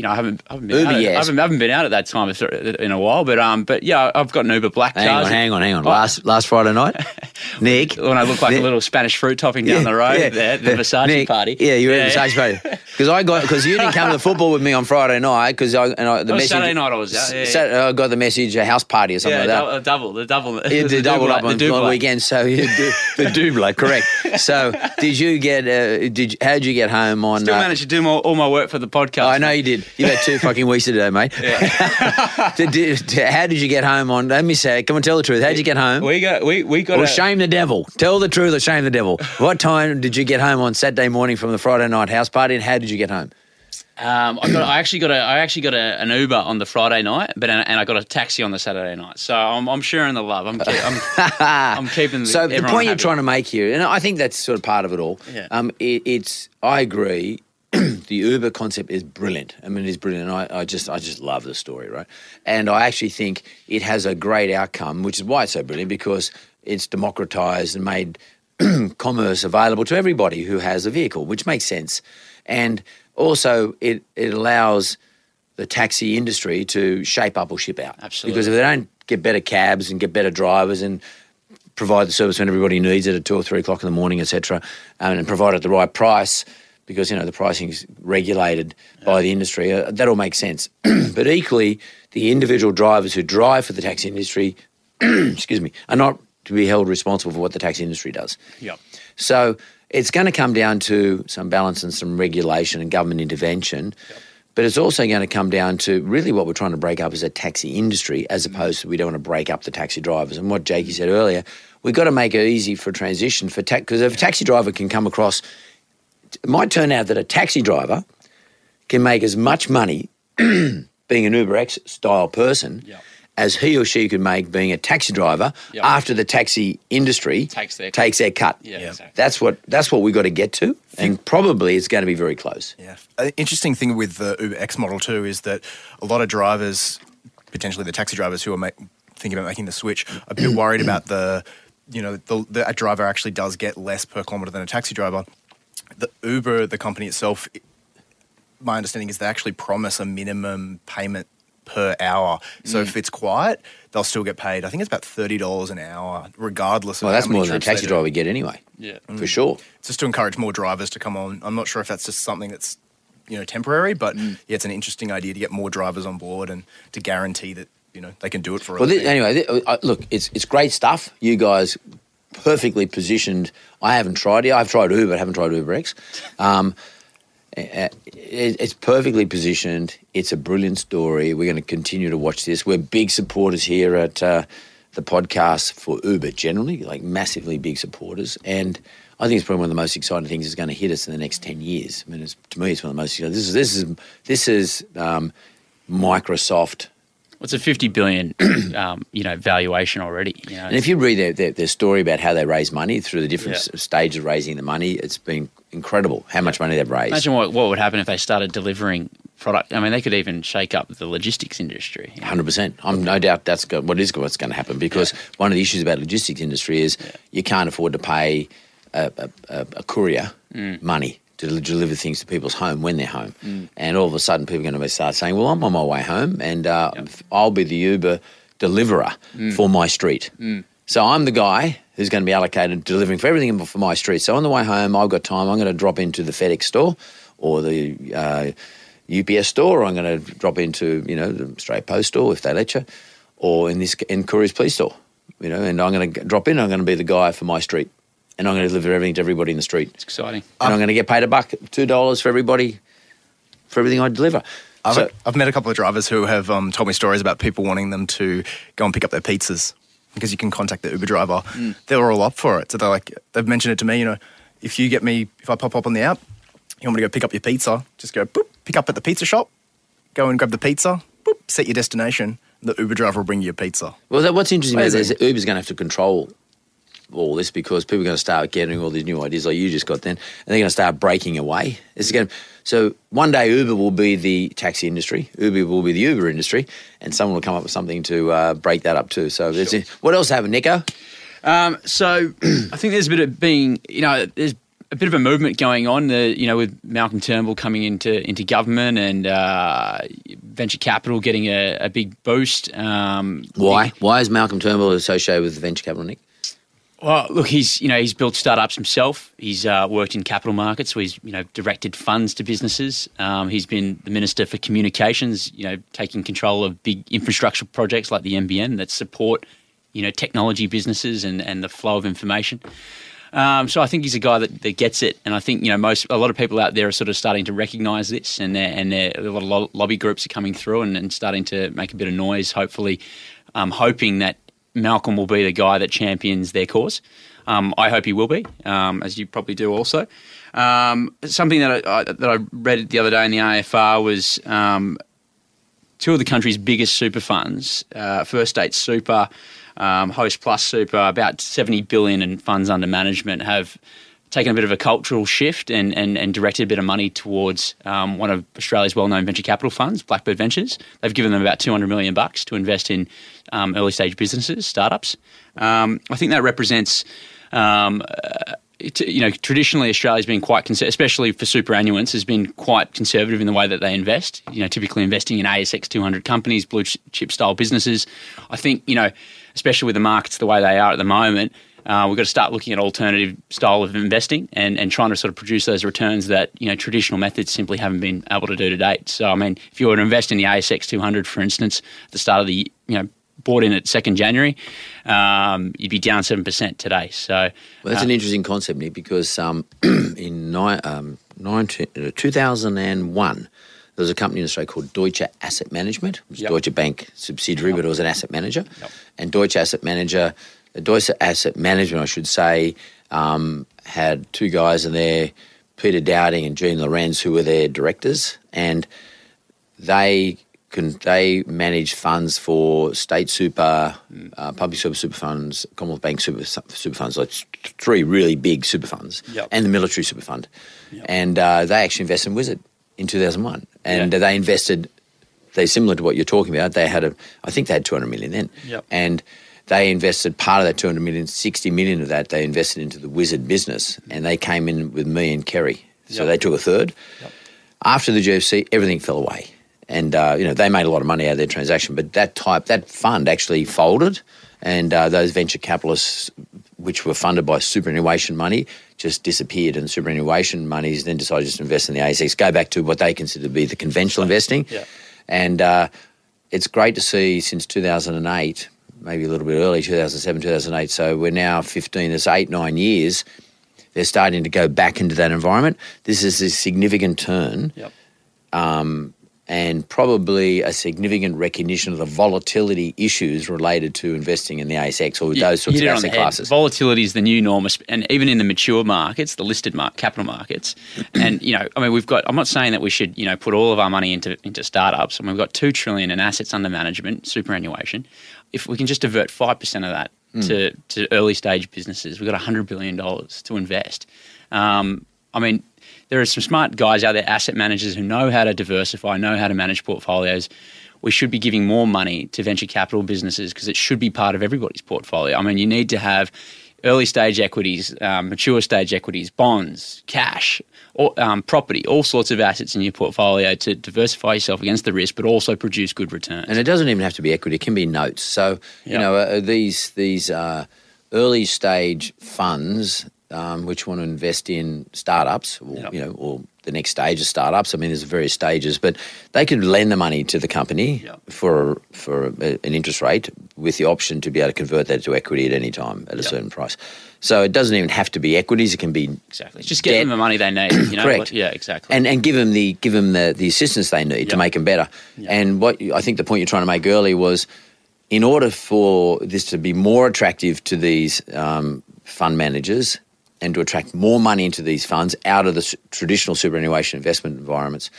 you know, I haven't I haven't been Uber, out, yes. I haven't, I haven't been out at that time in a while, but um, but yeah, I've got an Uber black Hang cars. on, hang on, hang on. Oh. Last last Friday night, Nick. when I look like Nick- a little Spanish fruit topping down the road there, the Versace Nick, party. Yeah, you were at Versace party because I got because you didn't come to the football with me on Friday night because I and I, the Oh, message Saturday night I was out, yeah, yeah. Saturday, I got the message a house party or something Yeah, like that. the double, the double, You the double up on the double. weekend, so you do, the doubler, correct. So, did you get? Uh, did how did you get home on? Still uh, managed to do all my work for the podcast. I know you did. You had two fucking weeks today, do, mate. Did- did- how did you get home on? Let me say, come and tell the truth. How did you get home? We got we we got Or a, shame the devil. Tell the truth or shame the devil. What time did you get home on Saturday morning from the Friday night house party, and how did you get home? Um, I got. I actually got a. I actually got a, an Uber on the Friday night, but and I got a taxi on the Saturday night. So I'm, I'm sharing the love. I'm keep, I'm, I'm keeping. So the everyone point you're trying to make here, and I think that's sort of part of it all. Yeah. Um, it, it's I agree. the Uber concept is brilliant. I mean, it is brilliant. I, I just I just love the story, right? And I actually think it has a great outcome, which is why it's so brilliant because it's democratized and made commerce available to everybody who has a vehicle, which makes sense. And also, it it allows the taxi industry to shape up or ship out. Absolutely. Because if they don't get better cabs and get better drivers and provide the service when everybody needs it at two or three o'clock in the morning, etc., um, and provide it at the right price because you know the pricing is regulated by the industry. Uh, that all makes sense. but equally, the individual drivers who drive for the taxi industry, excuse me, are not to be held responsible for what the taxi industry does. Yep. So it's going to come down to some balance and some regulation and government intervention. But it's also going to come down to really what we're trying to break up is a taxi industry as opposed to we don't want to break up the taxi drivers. And what Jakey said earlier, we've got to make it easy for transition for tax because if a taxi driver can come across, it might turn out that a taxi driver can make as much money being an Uber X style person Yep. as he or she could make being a taxi driver Yep. after the taxi industry Takes their cut. takes their cut. Yeah, exactly. That's what that's what we've got to get to, and probably it's going to be very close. Yeah. An interesting thing with the Uber X model too is that a lot of drivers, potentially the taxi drivers who are ma- thinking about making the switch. Are a bit worried about the, you know, the, the a driver actually does get less per kilometre than a taxi driver. The Uber, the company itself, my understanding is they actually promise a minimum payment per hour. So Mm. if it's quiet, they'll still get paid. I think it's about thirty dollars an hour, regardless. Well, of that's how many more than a taxi driver would get anyway. Yeah. For sure. It's just to encourage more drivers to come on. I'm not sure if that's just something that's you know temporary, but Mm. yeah, it's an interesting idea to get more drivers on board and to guarantee that you know they can do it for. a Well, thi- living. anyway, thi- uh, look, it's it's great stuff. You guys perfectly positioned. I haven't tried it. I've tried Uber, but haven't tried UberX. Um, it's perfectly positioned. It's a brilliant story. We're going to continue to watch this. We're big supporters here at uh, the podcast for Uber generally, like massively big supporters. And I think it's probably one of the most exciting things that's going to hit us in the next ten years. I mean, it's, to me, it's one of the most. You know, this is this is this is um, Microsoft It's a fifty billion, um, you know, valuation already. You know, And if you read their, their, their story about how they raise money through the different Yeah. stages of raising the money, it's been incredible how much money they've raised. imagine what what would happen if they started delivering product. I mean, they could even shake up the logistics industry. Hundred percent. I'm no doubt that's go- what is what's going to happen because one of the issues about the logistics industry is you can't afford to pay a, a, a, a courier Mm. money to deliver things to people's home when they're home, and all of a sudden people are going to start saying, "Well, I'm on my way home, and uh, I'll be the Uber deliverer Mm. for my street." So I'm the guy who's going to be allocated delivering for everything for my street. So on the way home, I've got time. I'm going to drop into the FedEx store or the uh, UPS store. Or I'm going to drop into you know the Australia Post store if they let you, or in this in CouriersPlease store. You know, and I'm going to drop in. I'm going to be the guy for my street, and I'm going to deliver everything to everybody in the street. It's exciting. And I'm going to get paid a buck, two dollars for everybody, for everything I deliver. I've, So- I've met a couple of drivers who have um, told me stories about people wanting them to go and pick up their pizzas because you can contact the Uber driver. Mm. They're all up for it. So they're like, they've mentioned it to me, you know, if you get me, if I pop up on the app, you want me to go pick up your pizza, just go boop, pick up at the pizza shop, go and grab the pizza, boop, set your destination. The Uber driver will bring you your pizza. Well, that, what's interesting about this Amazing. is Uber's going to have to control all this because people are going to start getting all these new ideas like you just got then, and they're going to start breaking away. It's going so one day Uber will be the taxi industry, Uber will be the Uber industry, and someone will come up with something to uh, break that up too. So there's what else happened, Nico? Um, so I think there's a bit of being, you know, there's a bit of a movement going on. The, you know, with Malcolm Turnbull coming into into government and uh, venture capital getting a, a big boost. Um, Why? Why is Malcolm Turnbull associated with venture capital, Nick? Well, look, he's you know he's built startups himself. He's uh, worked in capital markets, so he's you know directed funds to businesses. Um, he's been the minister for communications, you know, taking control of big infrastructure projects like the NBN that support you know technology businesses and, and the flow of information. Um, so I think he's a guy that, that gets it, and I think you know most a lot of people out there are sort of starting to recognise this, and they're, and they're, a lot of lo- lobby groups are coming through and, and starting to make a bit of noise. Hopefully, um, hoping that Malcolm will be the guy that champions their cause. Um, I hope he will be, um, as you probably do also. Um, something that I, I, that I read the other day in the AFR was um, two of the country's biggest super funds, uh, First State Super, um, Hostplus Super, about 70 billion in funds under management, have taken a bit of a cultural shift and, and, and directed a bit of money towards um, one of Australia's well-known venture capital funds, Blackbird Ventures. They've given them about 200 million bucks to invest in um, early-stage businesses, startups. Um, I think that represents um, uh, you know, traditionally Australia's been quite, conser- especially for superannuants, has been quite conservative in the way that they invest. You know, typically investing in ASX 200 companies, blue chip style businesses. I think you know, especially with the markets the way they are at the moment, uh, we've got to start looking at alternative style of investing and, and trying to sort of produce those returns that you know traditional methods simply haven't been able to do to date. So I mean, if you were to invest in the ASX 200, for instance, at the start of the you know bought in at second January, um, you'd be down seven percent today. So Well, that's uh, an interesting concept, Nick, because um, in ni- um, 19, uh, 2001, there was a company in Australia called Deutsche Asset Management, which is Yep. Deutsche Bank subsidiary, but it was an asset manager. And Deutsche Asset Manager, Deutsche Asset Management, I should say, um, had two guys in there, Peter Dowding and Gene Lorenz, who were their directors, and they can they manage funds for state super, uh, public super super funds, Commonwealth Bank super super funds, like th- three really big super funds, Yep. and the military super fund, and uh, they actually invested in Wizard in two thousand one, and Yeah. they invested they similar to what you're talking about. They had a, I think they had 200 million then, Yep. and they invested part of that 200 million, 60 million of that they invested into the Wizard business, and they came in with me and Kerry, so Yep. they took a third. After the GFC, everything fell away, and uh, you know they made a lot of money out of their transaction, but that type that fund actually folded, and uh, those venture capitalists, which were funded by superannuation money, just disappeared, and superannuation monies then decided just to invest in the ASX, go back to what they consider to be the conventional investing, Yeah. and uh, it's great to see since 2008, maybe a little bit early, 2007, 2008. So we're now 15, it's eight, nine years. They're starting to go back into that environment. This is a significant turn Yep. Um, and probably a significant recognition of the volatility issues related to investing in the ASX or You those sorts of asset classes. Volatility is the new norm, and even in the mature markets, the listed capital markets. and you know, I mean, we've got. I'm not saying that we should, you know, put all of our money into into startups. I mean, we've got two trillion in assets under management, superannuation. If we can just divert five percent of that Hmm. to to early stage businesses, we've got hundred billion dollars to invest. Um, I mean, there are some smart guys out there, asset managers who know how to diversify, know how to manage portfolios. We should be giving more money to venture capital businesses because it should be part of everybody's portfolio. I mean, you need to have early stage equities, um, mature stage equities, bonds, cash, or, um, property, all sorts of assets in your portfolio to diversify yourself against the risk, but also produce good returns. And it doesn't even have to be equity; it can be notes. So you know uh, these these uh, early stage funds um, which want to invest in startups, or, Yep. you know, or the next stage of startups. I mean, there's various stages, but they could lend the money to the company Yep. for for a, an interest rate with the option to be able to convert that to equity at any time at a Yep. certain price. So it doesn't even have to be equities; it can be exactly. Just get debt. them the money they need. You know? Correct. Yeah, exactly. and and give them the give them the, the assistance they need to make them better. And what you- I think the point you're trying to make earlier was, in order for this to be more attractive to these um, fund managers and to attract more money into these funds out of the traditional superannuation investment environments,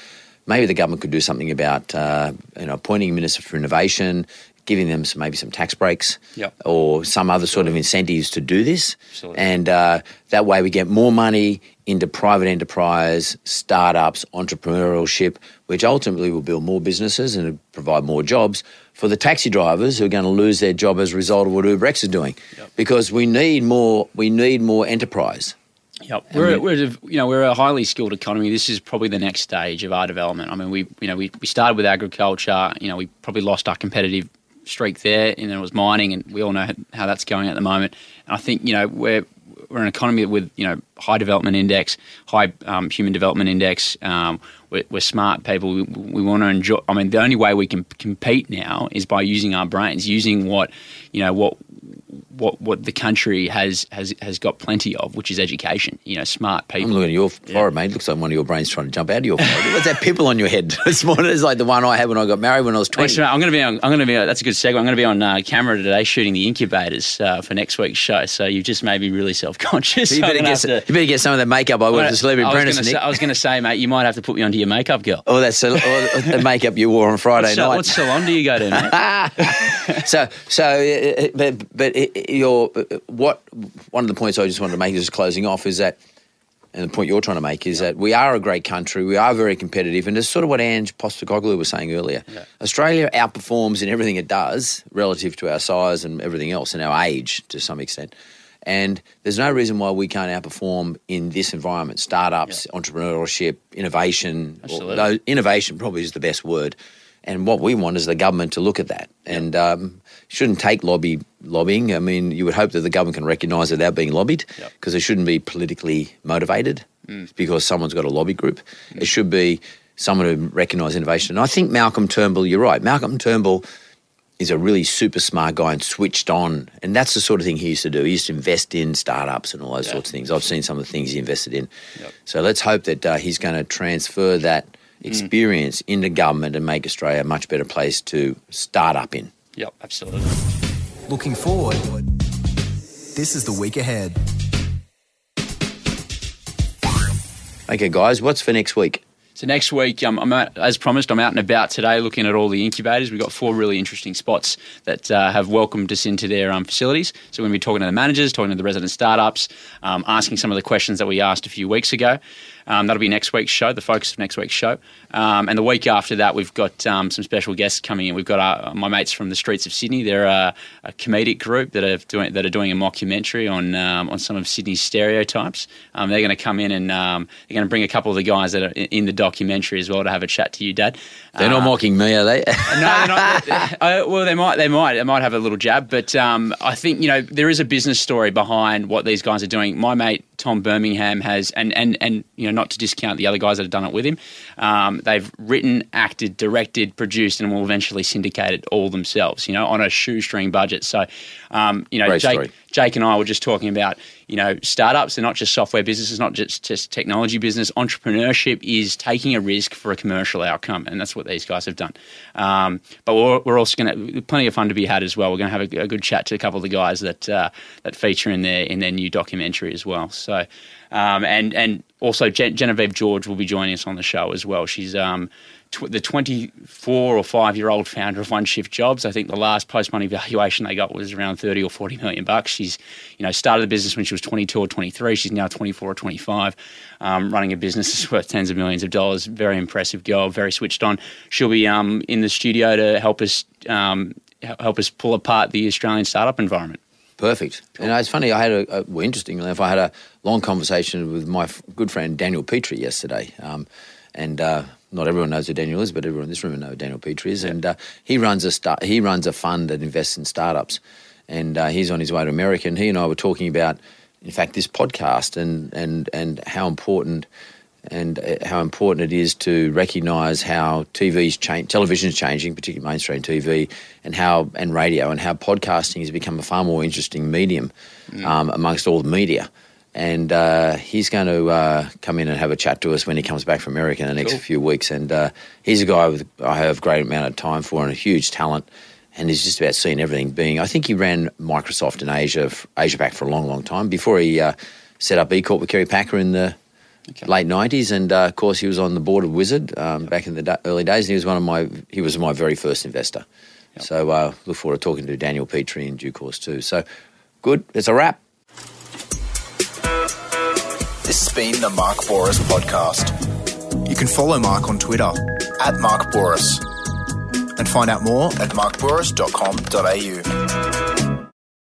maybe the government could do something about uh, you know appointing a minister for innovation. Giving them some, maybe some tax breaks Yep. or some other sort of incentives to do this. Absolutely. And uh, that way we get more money into private enterprise, startups, entrepreneurship, which ultimately will build more businesses and provide more jobs for the taxi drivers who are going to lose their job as a result of what UberX is doing. Because we need more, we need more enterprise. Yep. We're, we're, you know, we're a highly skilled economy. This is probably the next stage of our development. I mean, we, you know, we, we started with agriculture. You know, we probably lost our competitive streak there, and then it was mining, and we all know how that's going at the moment. And I think, you know, we're we're an economy with you know high development index, high um, human development index. Um, we're, we're smart people. We, we want to enjoy. I mean, the only way we can compete now is by using our brains, using what you know what what what the country has has has got plenty of, which is education. You know, smart people. I'm looking at your forehead, mate. Looks like one of your brains trying to jump out of your forehead. What's that pimple on your head this morning? It's like the one I had when I got married when I was 20. Thanks. I'm going to be on. I'm going to be. That's a good segue. I'm going to be on uh, camera today shooting the incubators uh, for next week's show. So you've just made me really self conscious. you, better get, some- you better get some of that makeup I wore for Celebrity I was Apprentice, say- Nick. I was going to say, mate, you might have to put me onto your makeup girl. Oh, that's cel- or the makeup you wore on Friday What, night. what salon do you go to, mate? so so uh, but but it- your what one of the points I just wanted to make is closing off is that and the point you're trying to make is that we are a great country, we are very competitive, and it's sort of what Ange Postecoglou was saying earlier. Australia outperforms in everything it does relative to our size and everything else, and our age to some extent. And there's no reason why we can't outperform in this environment. Startups, entrepreneurship, innovation. or innovation probably is the best word. And what we want is the government to look at that and um, shouldn't take lobby lobbying. I mean, you would hope that the government can recognise that they're being lobbied Yep. because it shouldn't be politically motivated mm. because someone's got a lobby group. Mm. It should be someone who recognises innovation. And I think Malcolm Turnbull, you're right. Malcolm Turnbull is a really super smart guy and switched on. And that's the sort of thing he used to do. He used to invest in startups and all those Yeah. sorts of things. I've seen some of the things he invested in. So let's hope that uh, he's going to transfer that mm. experience into government and make Australia a much better place to start up in. Yep, absolutely. Looking forward, this is the week ahead. Okay, guys, what's for next week? So next week, um, I'm out, as promised, I'm out and about today looking at all the incubators. We've got four really interesting spots that uh, have welcomed us into their um, facilities. So we're going to be talking to the managers, talking to the resident startups, um, asking some of the questions that we asked a few weeks ago. Um, that'll be next week's show, the focus of next week's show. Um, and the week after that, we've got um, some special guests coming in. We've got our, my mates from the streets of Sydney. They're a, a comedic group that are doing that are doing a mockumentary on um, on some of Sydney's stereotypes. Um, they're going to come in and um, they're going to bring a couple of the guys that are in, in the documentary as well to have a chat to you, Dad. They're not mocking me, are they? no, they're not. uh, well, they might. They might. They might have a little jab, but um, I think you know there is a business story behind what these guys are doing. My mate Tom Birmingham has, and and and you know, not to discount the other guys that have done it with him. Um, they've written, acted, directed, produced, and will eventually syndicate it all themselves. You know, on a shoestring budget. So, um, you know, Great Jake, story. Jake and I were just talking about, you know, startups. They're not just software businesses, not just, just technology business. Entrepreneurship is taking a risk for a commercial outcome, and that's what these guys have done. Um, but we're, we're also going to plenty of fun to be had as well. We're going to have a, a good chat to a couple of the guys that uh, that feature in their in their new documentary as well. So, um, and and also Gen- Genevieve George will be joining us on the show as well. She's um, tw- the 24 or 5 year old founder of OneShift Jobs. I think the last post money valuation they got was around 30 or 40 million bucks. She's, you know, started the business when she was 22 or 23. She's now 24 or 25, um, running a business that's worth tens of millions of dollars. Very impressive girl, very switched on. She'll be um, in the studio to help us um, help us pull apart the Australian startup environment. Perfect. And it's funny, I had a, a well, interestingly enough, I had a long conversation with my f- good friend Daniel Petre yesterday. Um, and uh, not everyone knows who Daniel is, but everyone in this room knows who Daniel Petre is. And uh, he runs a start, he runs a fund that invests in startups. And uh, he's on his way to America. And he and I were talking about, in fact, this podcast and and and how important and uh, how important it is to recognise how TV's change, television's changing, particularly mainstream TV, and how and radio, and how podcasting has become a far more interesting medium um, amongst all the media. And uh, he's going to uh, come in and have a chat to us when he comes back from America in the next few weeks. And uh, he's a guy with I have a great amount of time for and a huge talent. And he's just about seeing everything being. I think he ran Microsoft in Asia, Asia back for a long, long time before he uh, set up E Corp with Kerry Packer in the late nineties, and uh, of course he was on the board of Wizard um, back in the da- early days. And he was one of my he was my very first investor. So uh, look forward to talking to Daniel Petre in due course too. So good, it's a wrap. This has been the Mark Bouris podcast. You can follow Mark on Twitter at Mark Bouris and find out more at markbouris.com.au.